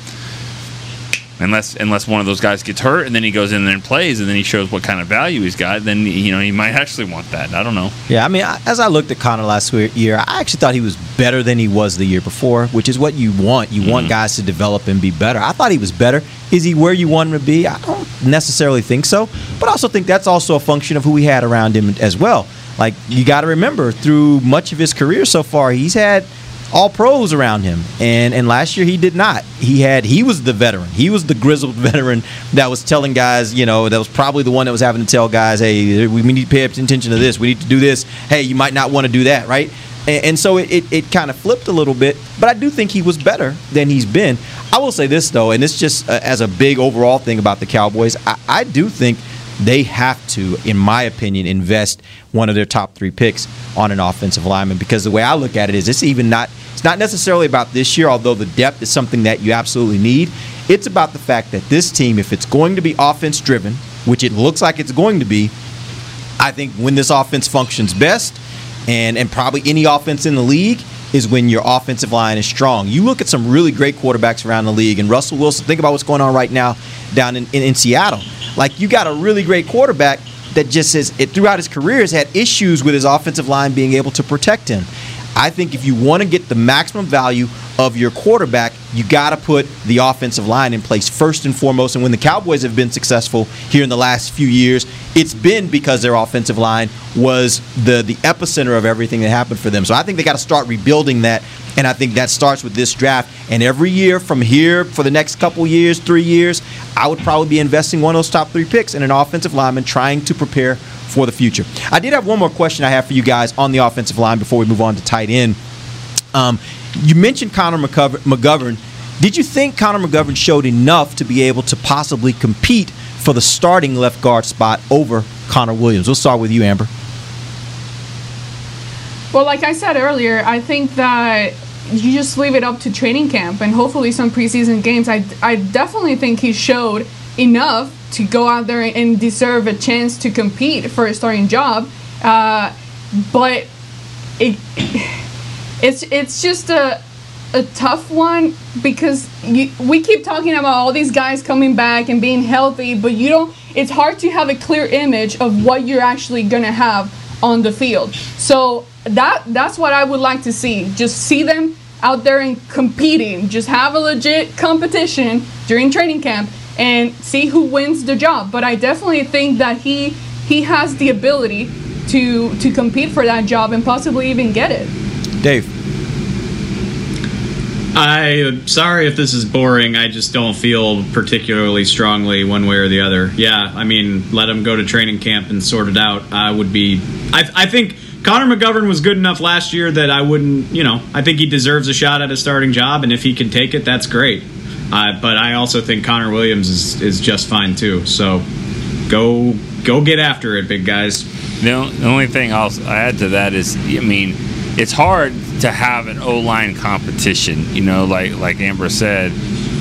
unless unless one of those guys gets hurt and then he goes in there and plays and then he shows what kind of value he's got, then you know he might actually want that. I don't know. Yeah, I mean, as I looked at Connor last year, I actually thought he was better than he was the year before, which is what you want. You want mm-hmm. guys to develop and be better. I thought he was better. Is he where you want him to be? I don't necessarily think so, but I also think that's also a function of who we had around him as well. Like you got to remember, through much of his career so far, he's had all pros around him, and and last year he did not. He had he was the veteran. He was the grizzled veteran that was telling guys, you know, that was probably the one that was having to tell guys, hey, we need to pay attention to this. We need to do this. Hey, you might not want to do that, right? And, and so it, it, it kind of flipped a little bit, but I do think he was better than he's been. I will say this though, and it's just uh, as a big overall thing about the Cowboys, I, I do think they have to, in my opinion, invest one of their top three picks on an offensive lineman because the way I look at it is it's even not it's not necessarily about this year, although the depth is something that you absolutely need. It's about the fact that this team, if it's going to be offense driven, which it looks like it's going to be, I think when this offense functions best, and and probably any offense in the league is when your offensive line is strong. You look at some really great quarterbacks around the league, and Russell Wilson. Think about what's going on right now down in, in, in Seattle. Like you got a really great quarterback that just has it throughout his career has had issues with his offensive line being able to protect him. I think if you want to get the maximum value of your quarterback, you got to put the offensive line in place first and foremost. And when the Cowboys have been successful here in the last few years, it's been because their offensive line was the the epicenter of everything that happened for them. So I think they got to start rebuilding that. And I think that starts with this draft. And every year from here for the next couple years, three years, I would probably be investing one of those top three picks in an offensive lineman trying to prepare for the future. I did have one more question I have for you guys on the offensive line before we move on to tight end. Um, you mentioned Connor McGovern. Did you think Connor McGovern showed enough to be able to possibly compete for the starting left guard spot over Connor Williams? We'll start with you, Amber. Well, like I said earlier, I think that you just leave it up to training camp and hopefully some preseason games. I, I definitely think he showed enough to go out there and deserve a chance to compete for a starting job. Uh, but it, it's it's just a a tough one because you, we keep talking about all these guys coming back and being healthy, but you don't. It's hard to have a clear image of what you're actually gonna have on the field. So that that's what I would like to see. Just see them out there and competing. Just have a legit competition during training camp and see who wins the job. But I definitely think that he he has the ability to to compete for that job and possibly even get it. Dave. I'm sorry if this is boring. I just don't feel particularly strongly one way or the other. Yeah, I mean, let him go to training camp and sort it out. I would be. I, I think Connor McGovern was good enough last year that I wouldn't. You know, I think he deserves a shot at a starting job, and if he can take it, that's great. Uh, but I also think Connor Williams is, is just fine too. So go go get after it, big guys. The, the only thing I'll add to that is, I mean, it's hard to have an O line competition. You know, like like Amber said,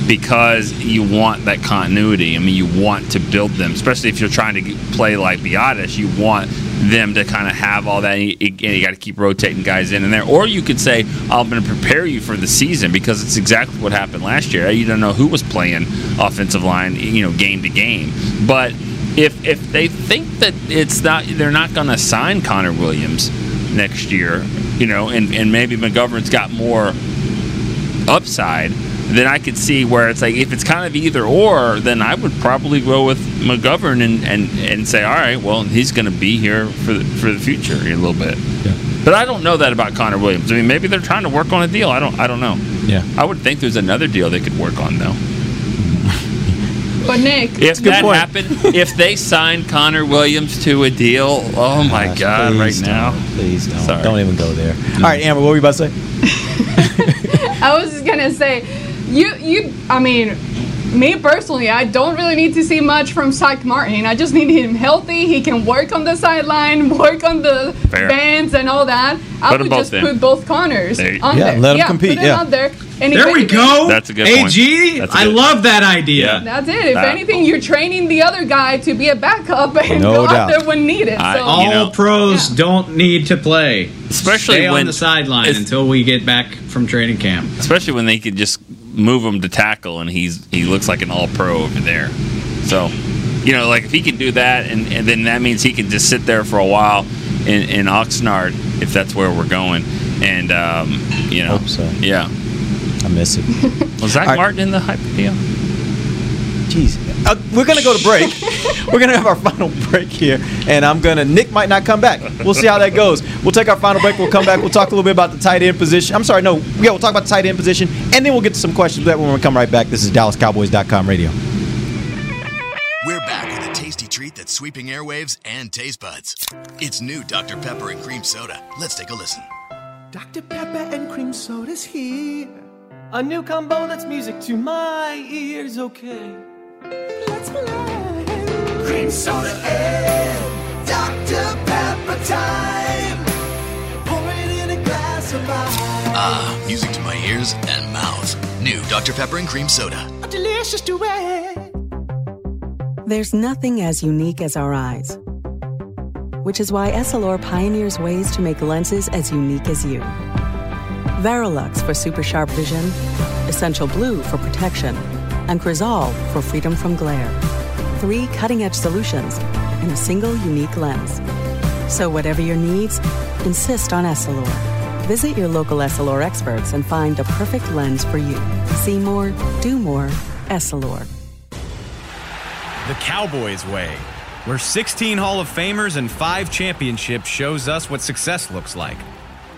because you want that continuity. I mean, you want to build them, especially if you're trying to play like Biadasz. You want them to kind of have all that. And you, you got to keep rotating guys in and there. Or you could say, I'm going to prepare you for the season because it's exactly what happened last year. You don't know who was playing offensive line, you know, game to game. But if if they think that it's not, they're not going to sign Connor Williams next year, you know, and, and maybe McGovern's got more upside, then I could see where it's like if it's kind of either or, then I would probably go with McGovern and, and, and say, all right, well, he's going to be here for the, for the future a little bit. Yeah. But I don't know that about Connor Williams. I mean, maybe they're trying to work on a deal. I don't. I don't know. Yeah. I would think there's another deal they could work on though. But Nick, If that happened, if they signed Connor Williams to a deal, oh my Gosh, God! Right now, don't. please don't. Sorry. Don't even go there. All right, Amber, what were you about to say? I was just gonna say, you you. I mean, me personally, I don't really need to see much from Syke Martin. I just need him healthy. He can work on the sideline, work on the Fair. bands and all that. I Put 'em would just in. put both Connors There you- on Yeah, there. let 'em yeah, compete, Put them yeah. Out there. And There we go. That's a good point. AG, I good- love that idea. That's it. If That- anything, you're training the other guy to be a backup and No go doubt. out there when needed. I- so All know- pros don't need to play. Especially Stay when on the sideline until we get back from training camp. especially when they could just move him to tackle, and he's he looks like an All Pro over there. So, you know, like if he can do that, and, and then that means he can just sit there for a while in, in Oxnard if that's where we're going, and um, you know, Hope so. yeah. I miss it. Was Zach All right. Martin in the hype deal? Jeez. Uh, we're going to go to break. we're going to have our final break here. And I'm going to, Nick might not come back. We'll see how that goes. We'll take our final break. We'll come back. We'll talk a little bit about the tight end position. I'm sorry, no. Yeah, we'll talk about the tight end position. And then we'll get to some questions that when we come right back. This is DallasCowboys.com radio. We're back with a tasty treat that's sweeping airwaves and taste buds. It's new Dr. Pepper and Cream Soda. Let's take a listen. Dr. Pepper and cream soda's here. A new combo that's music to my ears, okay. Let's play. Cream soda and Dr. Pepper time. Pour it in a glass of ice. Ah, music to my ears and mouth. New Dr. Pepper and Cream Soda. A delicious duet. There's nothing as unique as our eyes, which is why Essilor pioneers ways to make lenses as unique as you. Varilux for super sharp vision, Essential Blue for protection, and Crizal for freedom from glare. Three cutting edge solutions in a single unique lens. So, whatever your needs, insist on Essilor. Visit your local Essilor experts and find the perfect lens for you. See more, do more, Essilor. The Cowboys way, where 16 Hall of Famers and 5 championships shows us what success looks like.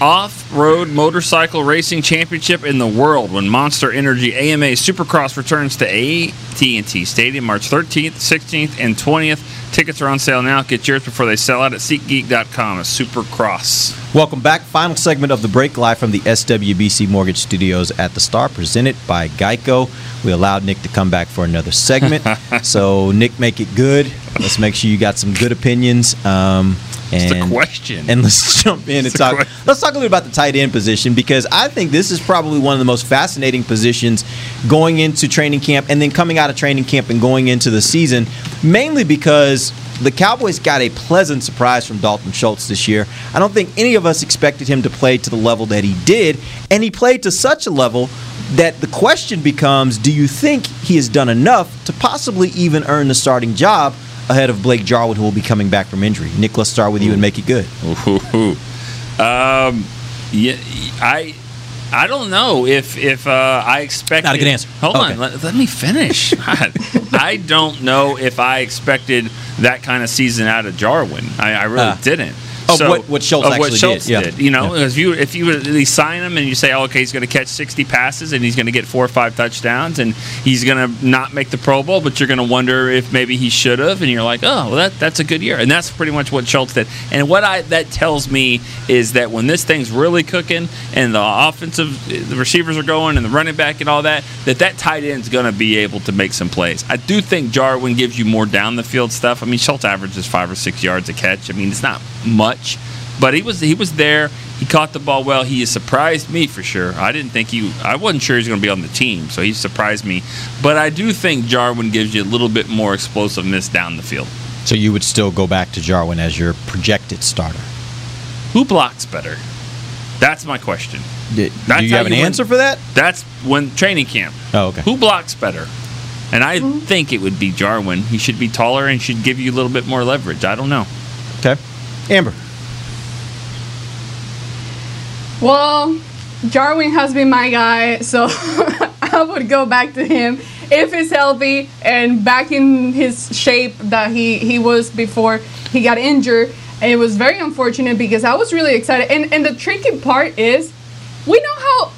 off-road motorcycle racing championship in the world when Monster Energy AMA Supercross returns to AT&T Stadium March 13th, 16th, and 20th. Tickets are on sale now. Get yours before they sell out at SeatGeek.com. A Supercross. Welcome back. Final segment of the break live from the SWBC Mortgage Studios at the Star, presented by Geico. We allowed Nick to come back for another segment. so, Nick, make it good. Let's make sure you got some good opinions. Um, It's and, the question. And let's jump in and It's the talk. question. Let's talk a little about the tight end position because I think this is probably one of the most fascinating positions going into training camp and then coming out of training camp and going into the season, mainly because the Cowboys got a pleasant surprise from Dalton Schultz this year. I don't think any of us expected him to play to the level that he did, and he played to such a level that the question becomes do you think he has done enough to possibly even earn the starting job ahead of Blake Jarwin, who will be coming back from injury? Nick, let's start with you and make it good. Um, yeah, I. I don't know if if uh, I expected. Not a good answer. Hold Okay. on, let, let me finish. God. I don't know if I expected that kind of season out of Jarwin. I, I really Ah. didn't. Of what- what Schultz of what actually Schultz did, yeah. did. You know, Yeah. if you if you at least sign him and you say, oh, okay, he's going to catch sixty passes and he's going to get four or five touchdowns and he's going to not make the Pro Bowl, but you're going to wonder if maybe he should have, and you're like, oh, well, that that's a good year, and that's pretty much what Schultz did. And what I that tells me is that when this thing's really cooking and the offensive the receivers are going and the running back and all that, that that tight end's going to be able to make some plays. I do think Jarwin gives you more down the field stuff. I mean, Schultz averages five or six yards a catch. I mean, it's not much. But he was he was there. He caught the ball well. He has surprised me for sure. I didn't think he. I wasn't sure he was going to be on the team, so he surprised me. But I do think Jarwin gives you a little bit more explosiveness down the field. So you would still go back to Jarwin as your projected starter. Who blocks better? That's my question. Did, That's do you have an win. answer for that? That's when training camp. Oh, okay. Who blocks better? And I think it would be Jarwin. He should be taller and should give you a little bit more leverage. I don't know. Okay. Amber. Well, Jarwin has been my guy, so I'm would go back to him if he's healthy and back in his shape that he, he was before he got injured. And it was very unfortunate because I was really excited. And, and the tricky part is we know how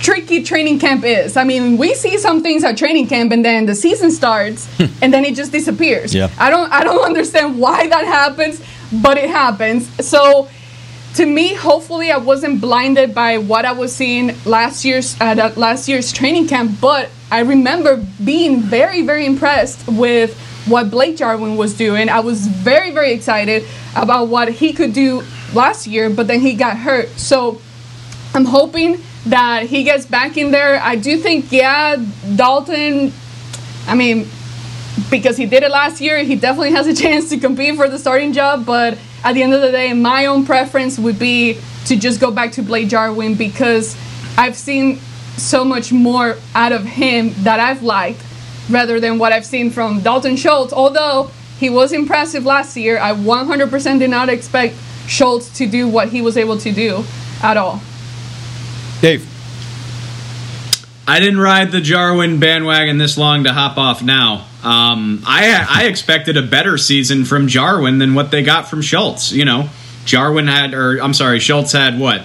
tricky training camp is. I mean, we see some things at training camp and then the season starts hmm. and then it just disappears. Yeah. I don't I don't understand why that happens, but it happens. So to me, hopefully, I wasn't blinded by what I was seeing last year's at uh, last year's training camp. But I remember being very, very impressed with what Blake Jarwin was doing. I was very, very excited about what he could do last year, but then he got hurt. So I'm hoping that he gets back in there. I do think, yeah, Dalton. I mean, because he did it last year, he definitely has a chance to compete for the starting job. But at the end of the day, my own preference would be to just go back to Blake Jarwin because I've seen so much more out of him that I've liked rather than what I've seen from Dalton Schultz. Although he was impressive last year, I 100% did not expect Schultz to do what he was able to do at all. Dave. I didn't ride the Jarwin bandwagon this long to hop off now. Um, I I expected a better season from Jarwin than what they got from Schultz. You know, Jarwin had, or I'm sorry, Schultz had what?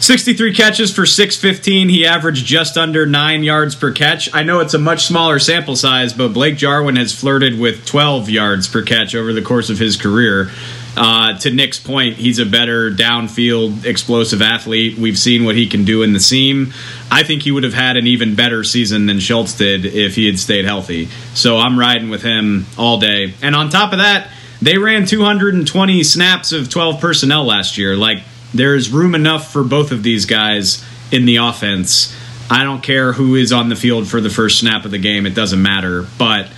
63 catches for 615. He averaged just under nine yards per catch. I know it's a much smaller sample size, but Blake Jarwin has flirted with 12 yards per catch over the course of his career. Uh, to Nick's point, he's a better downfield explosive athlete. We've seen what he can do in the seam. I think he would have had an even better season than Schultz did if he had stayed healthy. So I'm riding with him all day. And on top of that, they ran 220 snaps of 12 personnel last year. Like, there's room enough for both of these guys in the offense. I don't care who is on the field for the first snap of the game, it doesn't matter. But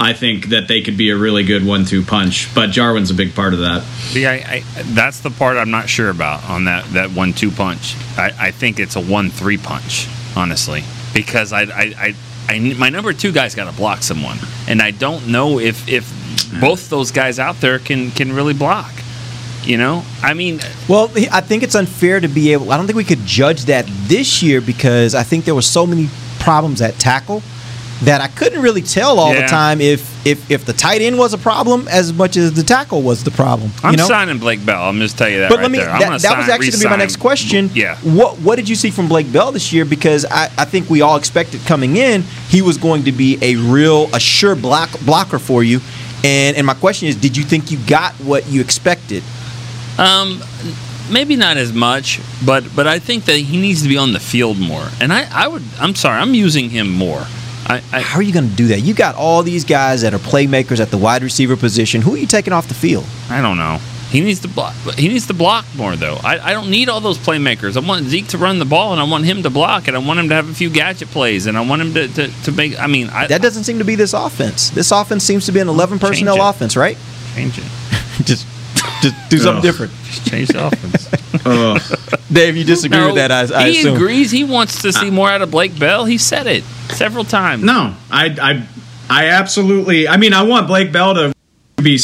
I think that they could be a really good one two punch. But Jarwin's a big part of that. Yeah, I, I, that's the part I'm not sure about on that, that one two punch. I, I think it's a one three punch, honestly, because I, I, I, I my number two guy's got to block someone, and I don't know if if both those guys out there can can really block. You know, I mean, Well, I think it's unfair to be able. I don't think we could judge that this year because I think there were so many problems at tackle that I couldn't really tell all Yeah. the time if if if the tight end was a problem as much as the tackle was the problem. I'm know? signing Blake Bell. I'm just tell you that But right let me. there. I'm That, that was actually going to be my next question. Yeah. What What did you see from Blake Bell this year? Because I, I think we all expected coming in he was going to be a real a sure block blocker for you. And and my question is, did you think you got what you expected? Um, maybe not as much, but but I think that he needs to be on the field more. And I, I would. I'm sorry. I'm using him more. I, I, How are you going to do that? You got all these guys that are playmakers at the wide receiver position. Who are you taking off the field? I don't know. He needs to block. He needs to block more, though. I, I don't need all those playmakers. I want Zeke to run the ball, and I want him to block, and I want him to have a few gadget plays, and I want him to, to, to make. I mean, I, That doesn't seem to be this offense. This offense seems to be an 11 personnel offense, right? change it. just just do something Ugh. different. Just change the offense. Dave, you disagree No, with that? I, I he assume. agrees. He wants to see more out of Blake Bell. He said it several times. No, I, I, I absolutely. I mean, I want Blake Bell to be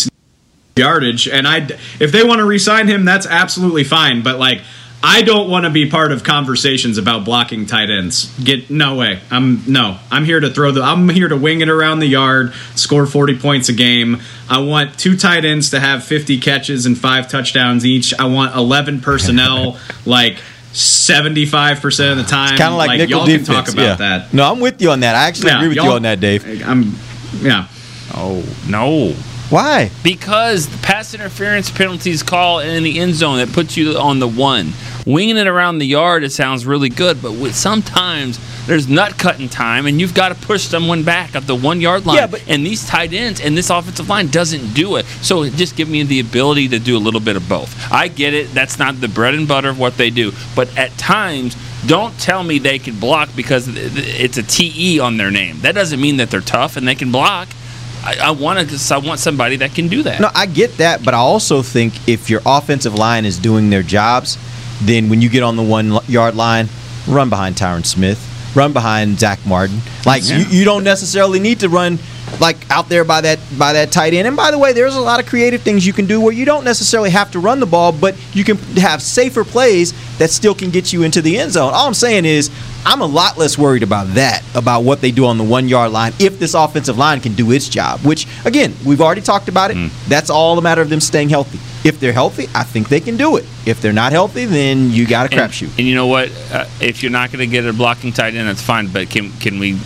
yardage, and I, if they want to re-sign him, that's absolutely fine. But like, I don't want to be part of conversations about blocking tight ends. Get no way. I'm no. I'm here to throw the. I'm here to wing it around the yard, score 40 points a game. I want two tight ends to have 50 catches and five touchdowns each. I want 11 personnel, like. 75% of the time Kind of like, nickel y'all defense. can talk about yeah. that No, I'm with you on that. I actually Yeah, agree with you on that, Dave. I'm, yeah. Oh no. Why? Because the pass interference penalties call in the end zone that puts you on the one. Winging it around the yard, it sounds really good, but with, sometimes there's nut cutting time, and you've got to push someone back at the one yard line. Yeah, but- and these tight ends and this offensive line doesn't do it. So just give me the ability to do a little bit of both. I get it. That's not the bread and butter of what they do, but at times. Don't tell me they can block because it's a TE on their name. That doesn't mean that they're tough and they can block. I, I want to. I want somebody that can do that. No, I get that, but I also think if your offensive line is doing their jobs, then when you get on the one yard line, run behind Tyron Smith, run behind Zack Martin. Like Yeah. you, you don't necessarily need to run like out there by that by that tight end. And by the way, there's a lot of creative things you can do where you don't necessarily have to run the ball, but you can have safer plays that still can get you into the end zone. All I'm saying is I'm a lot less worried about that, about what they do on the one yard line, if this offensive line can do its job. Which, again, we've already talked about it. Mm. That's all a matter of them staying healthy. If they're healthy, I think they can do it. If they're not healthy, then you got a And- crapshoot. And, you know what? Uh, if you're not going to get a blocking tight end, that's fine. But can can we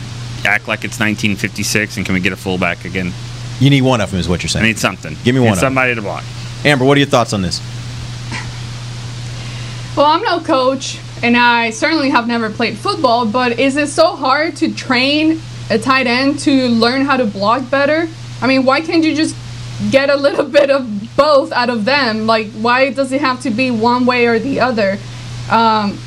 act like it's 1956 and can we get a fullback again? You need one of them, is what you're saying. I need something. Give me one of 'em. somebody to block. Amber, what are your thoughts on this? Well, I'm no coach, and I certainly have never played football, but is it so hard to train a tight end to learn how to block better? I mean, why can't you just get a little bit of both out of them? Like, why does it have to be one way or the other? Um,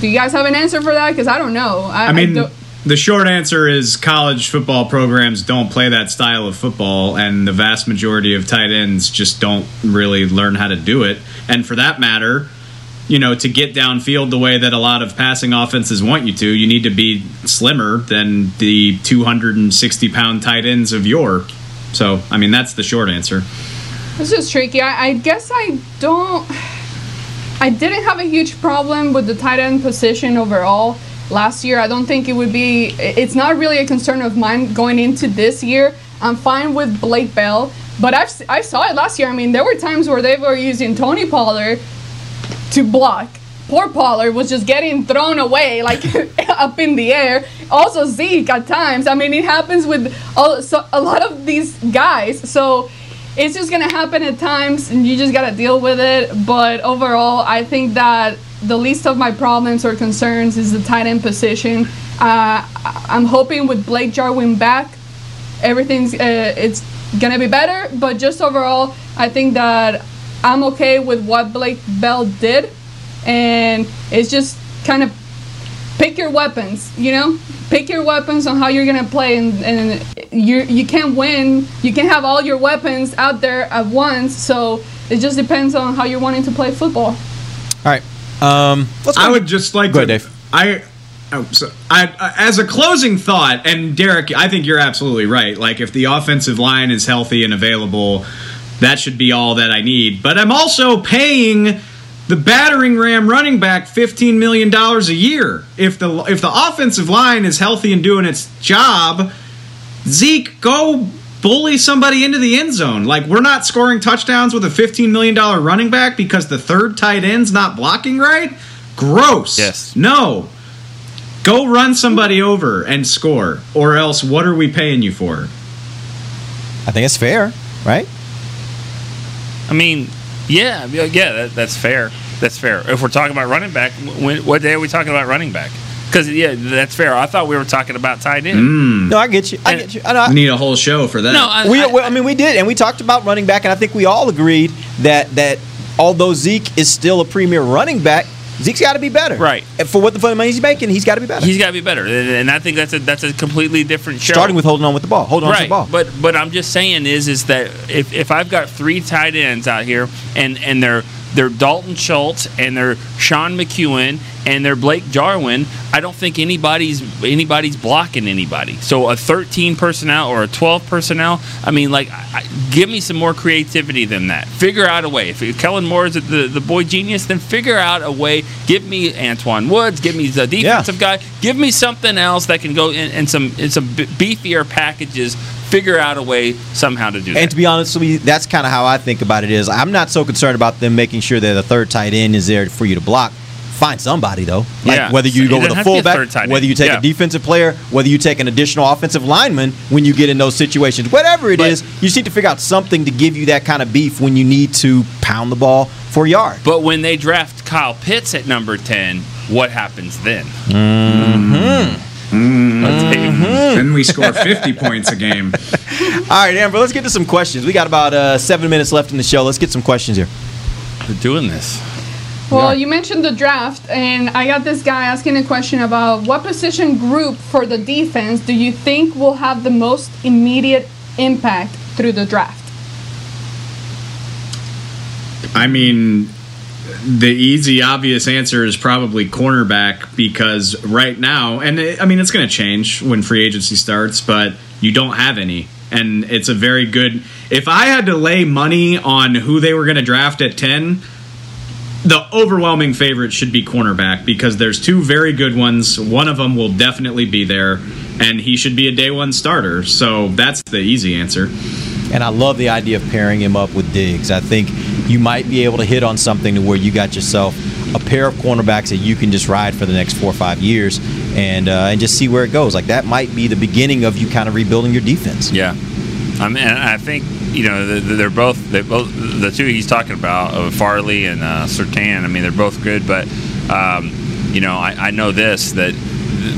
do you guys have an answer for that? Because I don't know. I, I mean, don't- the short answer is college football programs don't play that style of football, and the vast majority of tight ends just don't really learn how to do it. And for that matter, you know, to get downfield the way that a lot of passing offenses want you to, you need to be slimmer than the 260 pound tight ends of yore. So, I mean, that's the short answer. It's just tricky. I, I guess I don't. I didn't have a huge problem with the tight end position overall last year. I don't think it would be. It's not really a concern of mine going into this year. I'm fine with Blake Bell, but I've I saw it last year. I mean, there were times where they were using Tony Pollard to block. Poor Pollard was just getting thrown away, like up in the air. Also Zeke at times. I mean, it happens with all, so, a lot of these guys. So it's just gonna happen at times, and you just gotta deal with it. But overall, I think that the least of my problems or concerns is the tight end position. Uh, I'm hoping with Blake Jarwin back, everything's uh, it's gonna be better. But just overall, I think that I'm okay with what Blake Bell did, and it's just kind of pick your weapons. You know, pick your weapons on how you're gonna play, and, and you you can't win. You can have all your weapons out there at once. So it just depends on how you're wanting to play football. All right. Um, I would just like Go to. ahead, Dave. I. oh, so I, I- as a closing thought, and Derek, I think you're absolutely right. Like, if the offensive line is healthy and available, that should be all that I need. But I'm also paying the battering ram running back fifteen million dollars a year. If the if the offensive line is healthy and doing its job, Zeke, go bully somebody into the end zone. Like we're not scoring touchdowns with a fifteen million dollar running back because the third tight end's not blocking right. Gross. Yes. No. Go run somebody over and score, or else what are we paying you for? I think it's fair, right? I mean, yeah, yeah, yeah, that, that's fair. That's fair. If we're talking about running back, when, what day are we talking about running back? Because yeah, that's fair. I thought we were talking about tight end. Mm. No, I get you. I get you. I know. We need a whole show for that. No, I- we, I, mean, we did, and we talked about running back, and I think we all agreed that that although Zeke is still a premier running back, Zeke's got to be better. Right. And for what the money he's making, he's got to be better. He's got to be better, and I think that's a that's a completely different show. Starting with holding on with the ball, holding on to the ball. but but I'm just saying is is that if, if I've got three tight ends out here and and they're they're Dalton Schultz and they're Sean McKeon and they're Blake Jarwin, I don't think anybody's anybody's blocking anybody. So a 13 personnel or a 12 personnel, I mean, like, I, give me some more creativity than that. Figure out a way. If Kellen Moore is the the boy genius, then figure out a way. Give me Antwaun Woods. Give me the defensive guy. Give me something else that can go in, in some in some beefier packages. Figure out a way somehow to do that. And to be honest with you, that's kind of how I think about it. Is I'm not so concerned about them making sure that the third tight end is there for you to block. Find somebody though, like Yeah. whether you It go with a have to a fullback, third tight end. whether you take Yeah. a defensive player, whether you take an additional offensive lineman when you get in those situations, whatever it is, you just need to figure out something to give you that kind of beef when you need to pound the ball for yard. But when they draft Kyle Pitts at number 10, what happens then? Mm-hmm. Then we score 50 points a game. All right, Amber, let's get to some questions. We got about uh, seven minutes left in the show. Let's get some questions here. We're doing this. Well, you mentioned the draft, and I got this guy asking a question about what position group for the defense do you think will have the most immediate impact through the draft? I mean, the easy, obvious answer is probably cornerback because right now, and it, I mean, it's going to change when free agency starts, but you don't have any. And it's a very good. If I had to lay money on who they were going to draft at 10, the overwhelming favorite should be cornerback because there's two very good ones. One of them will definitely be there, and he should be a day one starter. So that's the easy answer. And I love the idea of pairing him up with Diggs. I think you might be able to hit on something to where you got yourself a pair of cornerbacks that you can just ride for the next four or five years and uh, and just see where it goes. Like that might be the beginning of you kind of rebuilding your defense. Yeah, I mean, I think you know they're both they both the two he's talking about, uh, Farley and uh, Surtain. I mean, they're both good, but um, you know, I, I know this that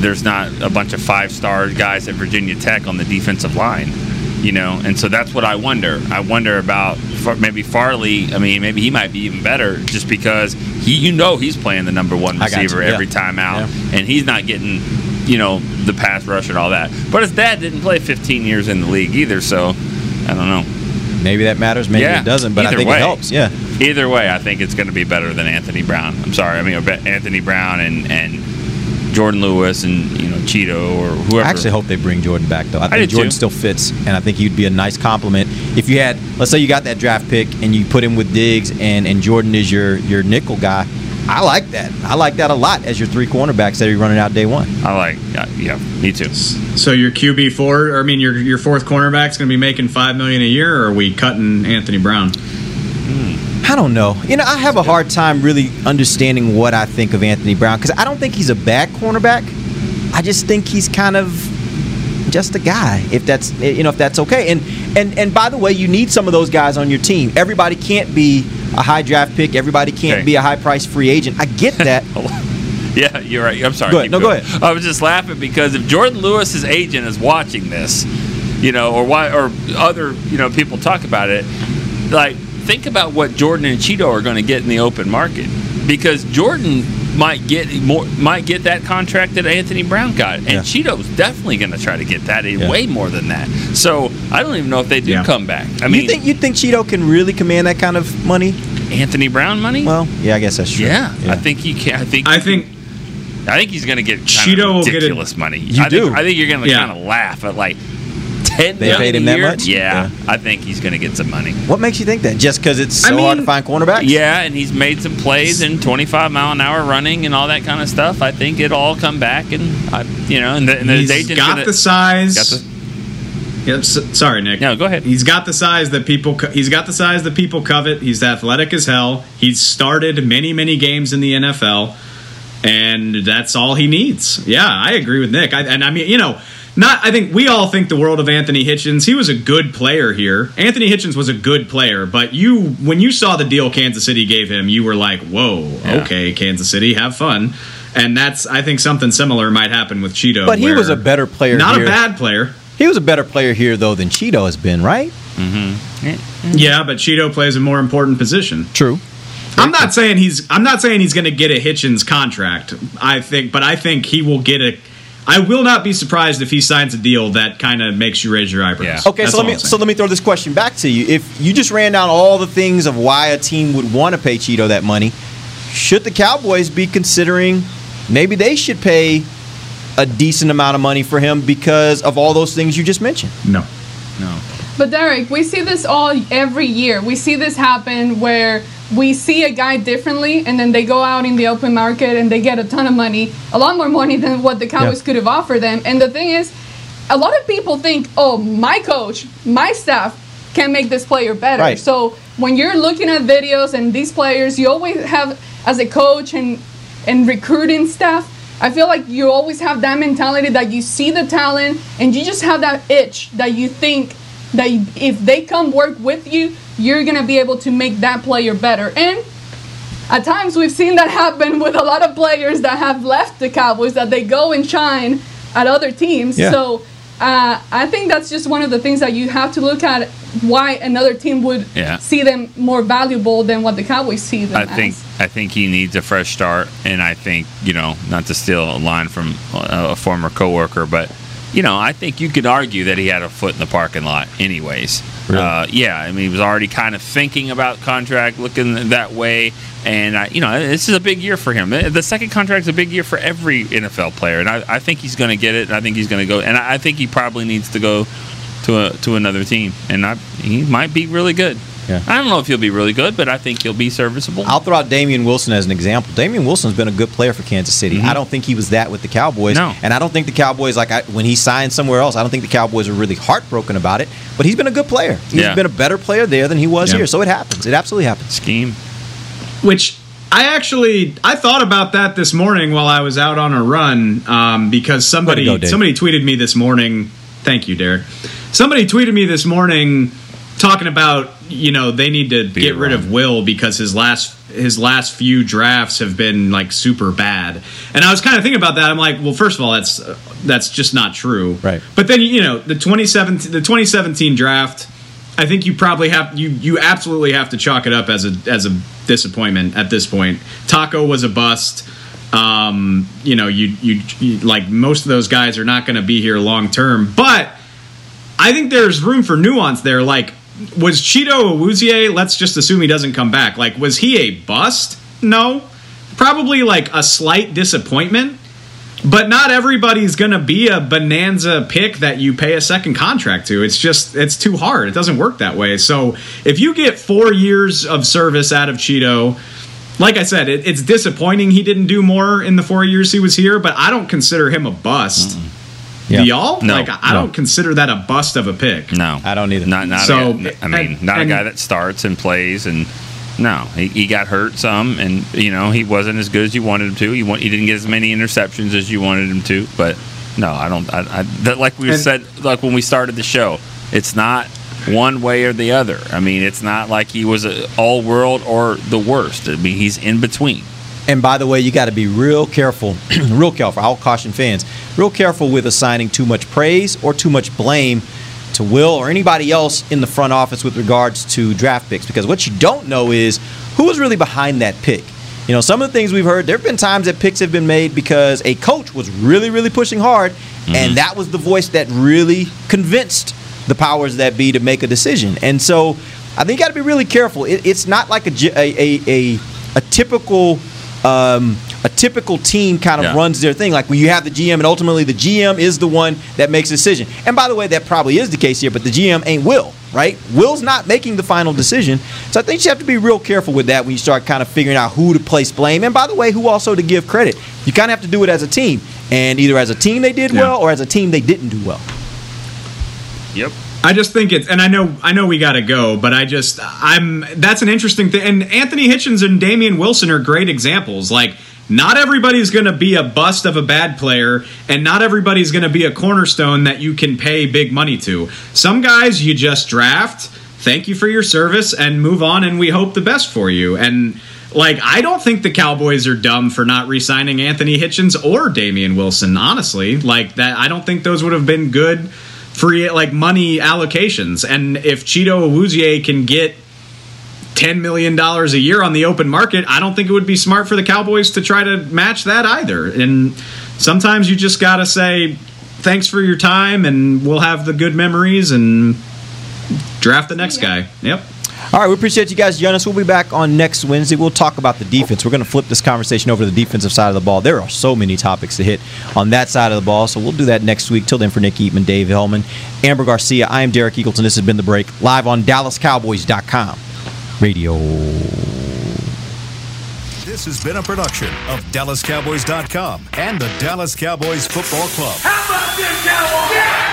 there's not a bunch of five star guys at Virginia Tech on the defensive line you know, and so that's what I wonder. I wonder about maybe Farley. I mean, maybe he might be even better just because he, you know, he's playing the number one receiver yeah. every time out, yeah. and he's not getting, you know, the pass rush and all that. But his dad didn't play 15 years in the league either, so I don't know. Maybe that matters. Maybe yeah. it doesn't. But either I think way, it helps. Yeah. Either way, I think it's going to be better than Anthony Brown. I'm sorry. I mean, Anthony Brown and and Jourdan Lewis and you know Cheeto or whoever. I actually hope they bring Jourdan back though. I, I think Jourdan too. still fits, and I think he'd be a nice compliment if you had. Let's say you got that draft pick and you put him with Diggs and and Jourdan is your your nickel guy. I like that. I like that a lot as your three cornerbacks that you're running out day one. I like, yeah, me too. So your QB four, or I mean your your fourth cornerback's going to be making five million a year, or are we cutting Anthony Brown? Hmm. I don't know. You know, I have a hard time really understanding what I think of Anthony Brown because I don't think he's a bad cornerback. I just think he's kind of just a guy. If that's you know if that's okay. And and and by the way, you need some of those guys on your team. Everybody can't be a high draft pick. Everybody can't Okay. be a high price free agent. I get that. Yeah, you're right. I'm sorry. Go ahead. No, go ahead. I was just laughing because if Jourdan Lewis's agent is watching this, you know, or why, or other, you know, people talk about it, like think about what Jourdan and Cheeto are going to get in the open market because Jourdan might get more, might get that contract that Anthony Brown got, and Yeah. Cheeto's definitely going to try to get that, and Yeah. way more than that. So I don't even know if they do Yeah. come back. I mean, you think you think Cheeto can really command that kind of money? Anthony Brown money? Well, yeah, I guess that's true. Yeah, I think he can. I think. I think. I think he's going to get kind Cheeto of will get it- ridiculous money. You I think, do. I think you're going to Yeah. kind of laugh at like ten They paid him that year. much? Yeah, I think he's going to get some money. What makes you think that? Just because it's I so hard to mean- find cornerbacks? Yeah, and he's made some plays in 25 mile an hour running and all that kind of stuff. I think it'll all come back, and I, you know, and the, and he's agent's got gonna- the size. Got the, Yep. s sorry, Nick. No, go ahead. He's got the size that people. Co- he's got the size that people covet. He's athletic as hell. He's started many, many games in the NFL, and that's all he needs. Yeah, I agree with Nick. I, and I mean, you know, not. I think we all think the world of Anthony Hitchens. He was a good player here. Anthony Hitchens was a good player, but you, when you saw the deal Kansas City gave him, you were like, "Whoa, Yeah. okay, Kansas City, have fun." And that's. I think something similar might happen with Cheeto. But he was a better player. Not here. a bad player. He was a better player here though than Cheeto has been, right? Mm-hmm. Yeah, but Cheeto plays a more important position. True. I'm not saying he's. I'm not saying he's going to get a Hitchens contract. I think, but I think he will get a. I will not be surprised if he signs a deal that kind of makes you raise your eyebrows. Okay, That's so let me so let me throw this question back to you. If you just ran down all the things of why a team would want to pay Cheeto that money, should the Cowboys be considering maybe they should pay a decent amount of money for him because of all those things you just mentioned? No. No. But Derek, we see this all every year. We see this happen where we see a guy differently, and then they go out in the open market and they get a ton of money, a lot more money than what the Cowboys Yeah. could have offered them. And the thing is, a lot of people think, "Oh, my coach, my staff can make this player better." Right. So when you're looking at videos and these players, you always have as a coach and and recruiting staff. I feel like you always have that mentality that you see the talent and you just have that itch that you think that if they come work with you, you're gonna be able to make that player better. And at times we've seen that happen with a lot of players that have left the Cowboys that they go and shine at other teams. Yeah. So uh, I think that's just one of the things that you have to look at why another team would Yeah. see them more valuable than what the Cowboys see them I as. think I think he needs a fresh start, and I think you know not to steal a line from a former coworker, but you know I think you could argue that he had a foot in the parking lot, anyways. Uh, yeah, I mean he was already kind of thinking about contract, looking that way, and I, you know this is a big year for him. The second contract is a big year for every NFL player, and I, I think he's going to get it. And I think he's going to go, and I I think he probably needs to go to a to another team, and I, he might be really good. Yeah. I don't know if he'll be really good, but I think he'll be serviceable. I'll throw out Damien Wilson as an example. Damien Wilson's been a good player for Kansas City. I don't think he was that with the Cowboys. No. And I don't think the Cowboys, like I, when he signed somewhere else, I don't think the Cowboys are really heartbroken about it. But he's been a good player. He's Yeah. been a better player there than he was Yeah. here. So it happens. It absolutely happens. Scheme. Which I actually I thought about that this morning while I was out on a run um, because somebody go, somebody tweeted me this morning. Thank you, Derek. Somebody tweeted me this morning talking about you know they need to get rid of Will because his last his last few drafts have been like super bad. And I was kind of thinking about that. I'm like, well, first of all, that's uh, that's just not true. Right. But then you know the 2017 the 2017 draft. I think you probably have you you absolutely have to chalk it up as a as a disappointment at this point. Taco was a bust. Um, you know, you, you you like most of those guys are not going to be here long term, but I think there's room for nuance there. Like, was Chido Awuzie? Let's just assume he doesn't come back. Like, was he a bust? No, probably like a slight disappointment. But not everybody's to be a bonanza pick that you pay a second contract to. It's just it's too hard. It doesn't work that way. So if you get four years of service out of Chido, like I said, it, it's disappointing he didn't do more in the four years he was here. But I don't consider him a bust. Yeah. Do y'all? No. like I No. don't consider that a bust of a pick. No, I don't either. Not not. So, a, I mean, and- not and- a guy that starts and plays and. No, he, he got hurt some, and you know he wasn't as good as you wanted him to. He want, he didn't get as many interceptions as you wanted him to. But no, I don't. I, I that, like we And- said, like when we started the show, it's not one way or the other. I mean, it's not like he was a all world or the worst. I mean, he's in between. And by the way, you got to be real careful, real careful. I'll caution fans, real careful with assigning too much praise or too much blame to Will or anybody else in the front office with regards to draft picks. Because what you don't know is who was really behind that pick. You know, some of the things we've heard, there have been times that picks have been made because a coach was really, really pushing hard, mm-hmm. and that was the voice that really convinced the powers that be to make a decision. And so I think you got to be really careful. It, it's not like a, a, a, a, a typical um, a typical team kind of Yeah. runs their thing. Like when you have the GM, and ultimately the GM is the one that makes a decision. And by the way, that probably is the case here, but the GM ain't Will, right? Will's not making the final decision. So I think you have to be real careful with that when you start kind of figuring out who to place blame. And by the way, who also to give credit. You kind of have to do it as a team. And either as a team they did Yeah. well or as a team they didn't do well. Yep. I just think it's, and I know, I know we got to go, but I just, I'm. That's an interesting thing. And Anthony Hitchens and Damien Wilson are great examples. Like, not everybody's going to be a bust of a bad player, and not everybody's going to be a cornerstone that you can pay big money to. Some guys you just draft. Thank you for your service and move on, and we hope the best for you. And like, I don't think the Cowboys are dumb for not re-signing Anthony Hitchens or Damien Wilson. Honestly, like that, I don't think those would have been good free like money allocations. And if Chido Awuzie can get ten million dollars a year on the open market, I don't think it would be smart for the Cowboys to try to match that either. And sometimes you just gotta say thanks for your time, and we'll have the good memories and draft the next guy. Yep. All right, we appreciate you guys joining us. We'll be back on next Wednesday. We'll talk about the defense. We're going to flip this conversation over to the defensive side of the ball. There are so many topics to hit on that side of the ball, so we'll do that next week. Till then, for Nick Eatman, Dave Helman, Amber Garcia, I am Derek Eagleton. This has been The Break, live on DallasCowboys.com radio. This has been a production of DallasCowboys.com and the Dallas Cowboys Football Club. How about this, Cowboys?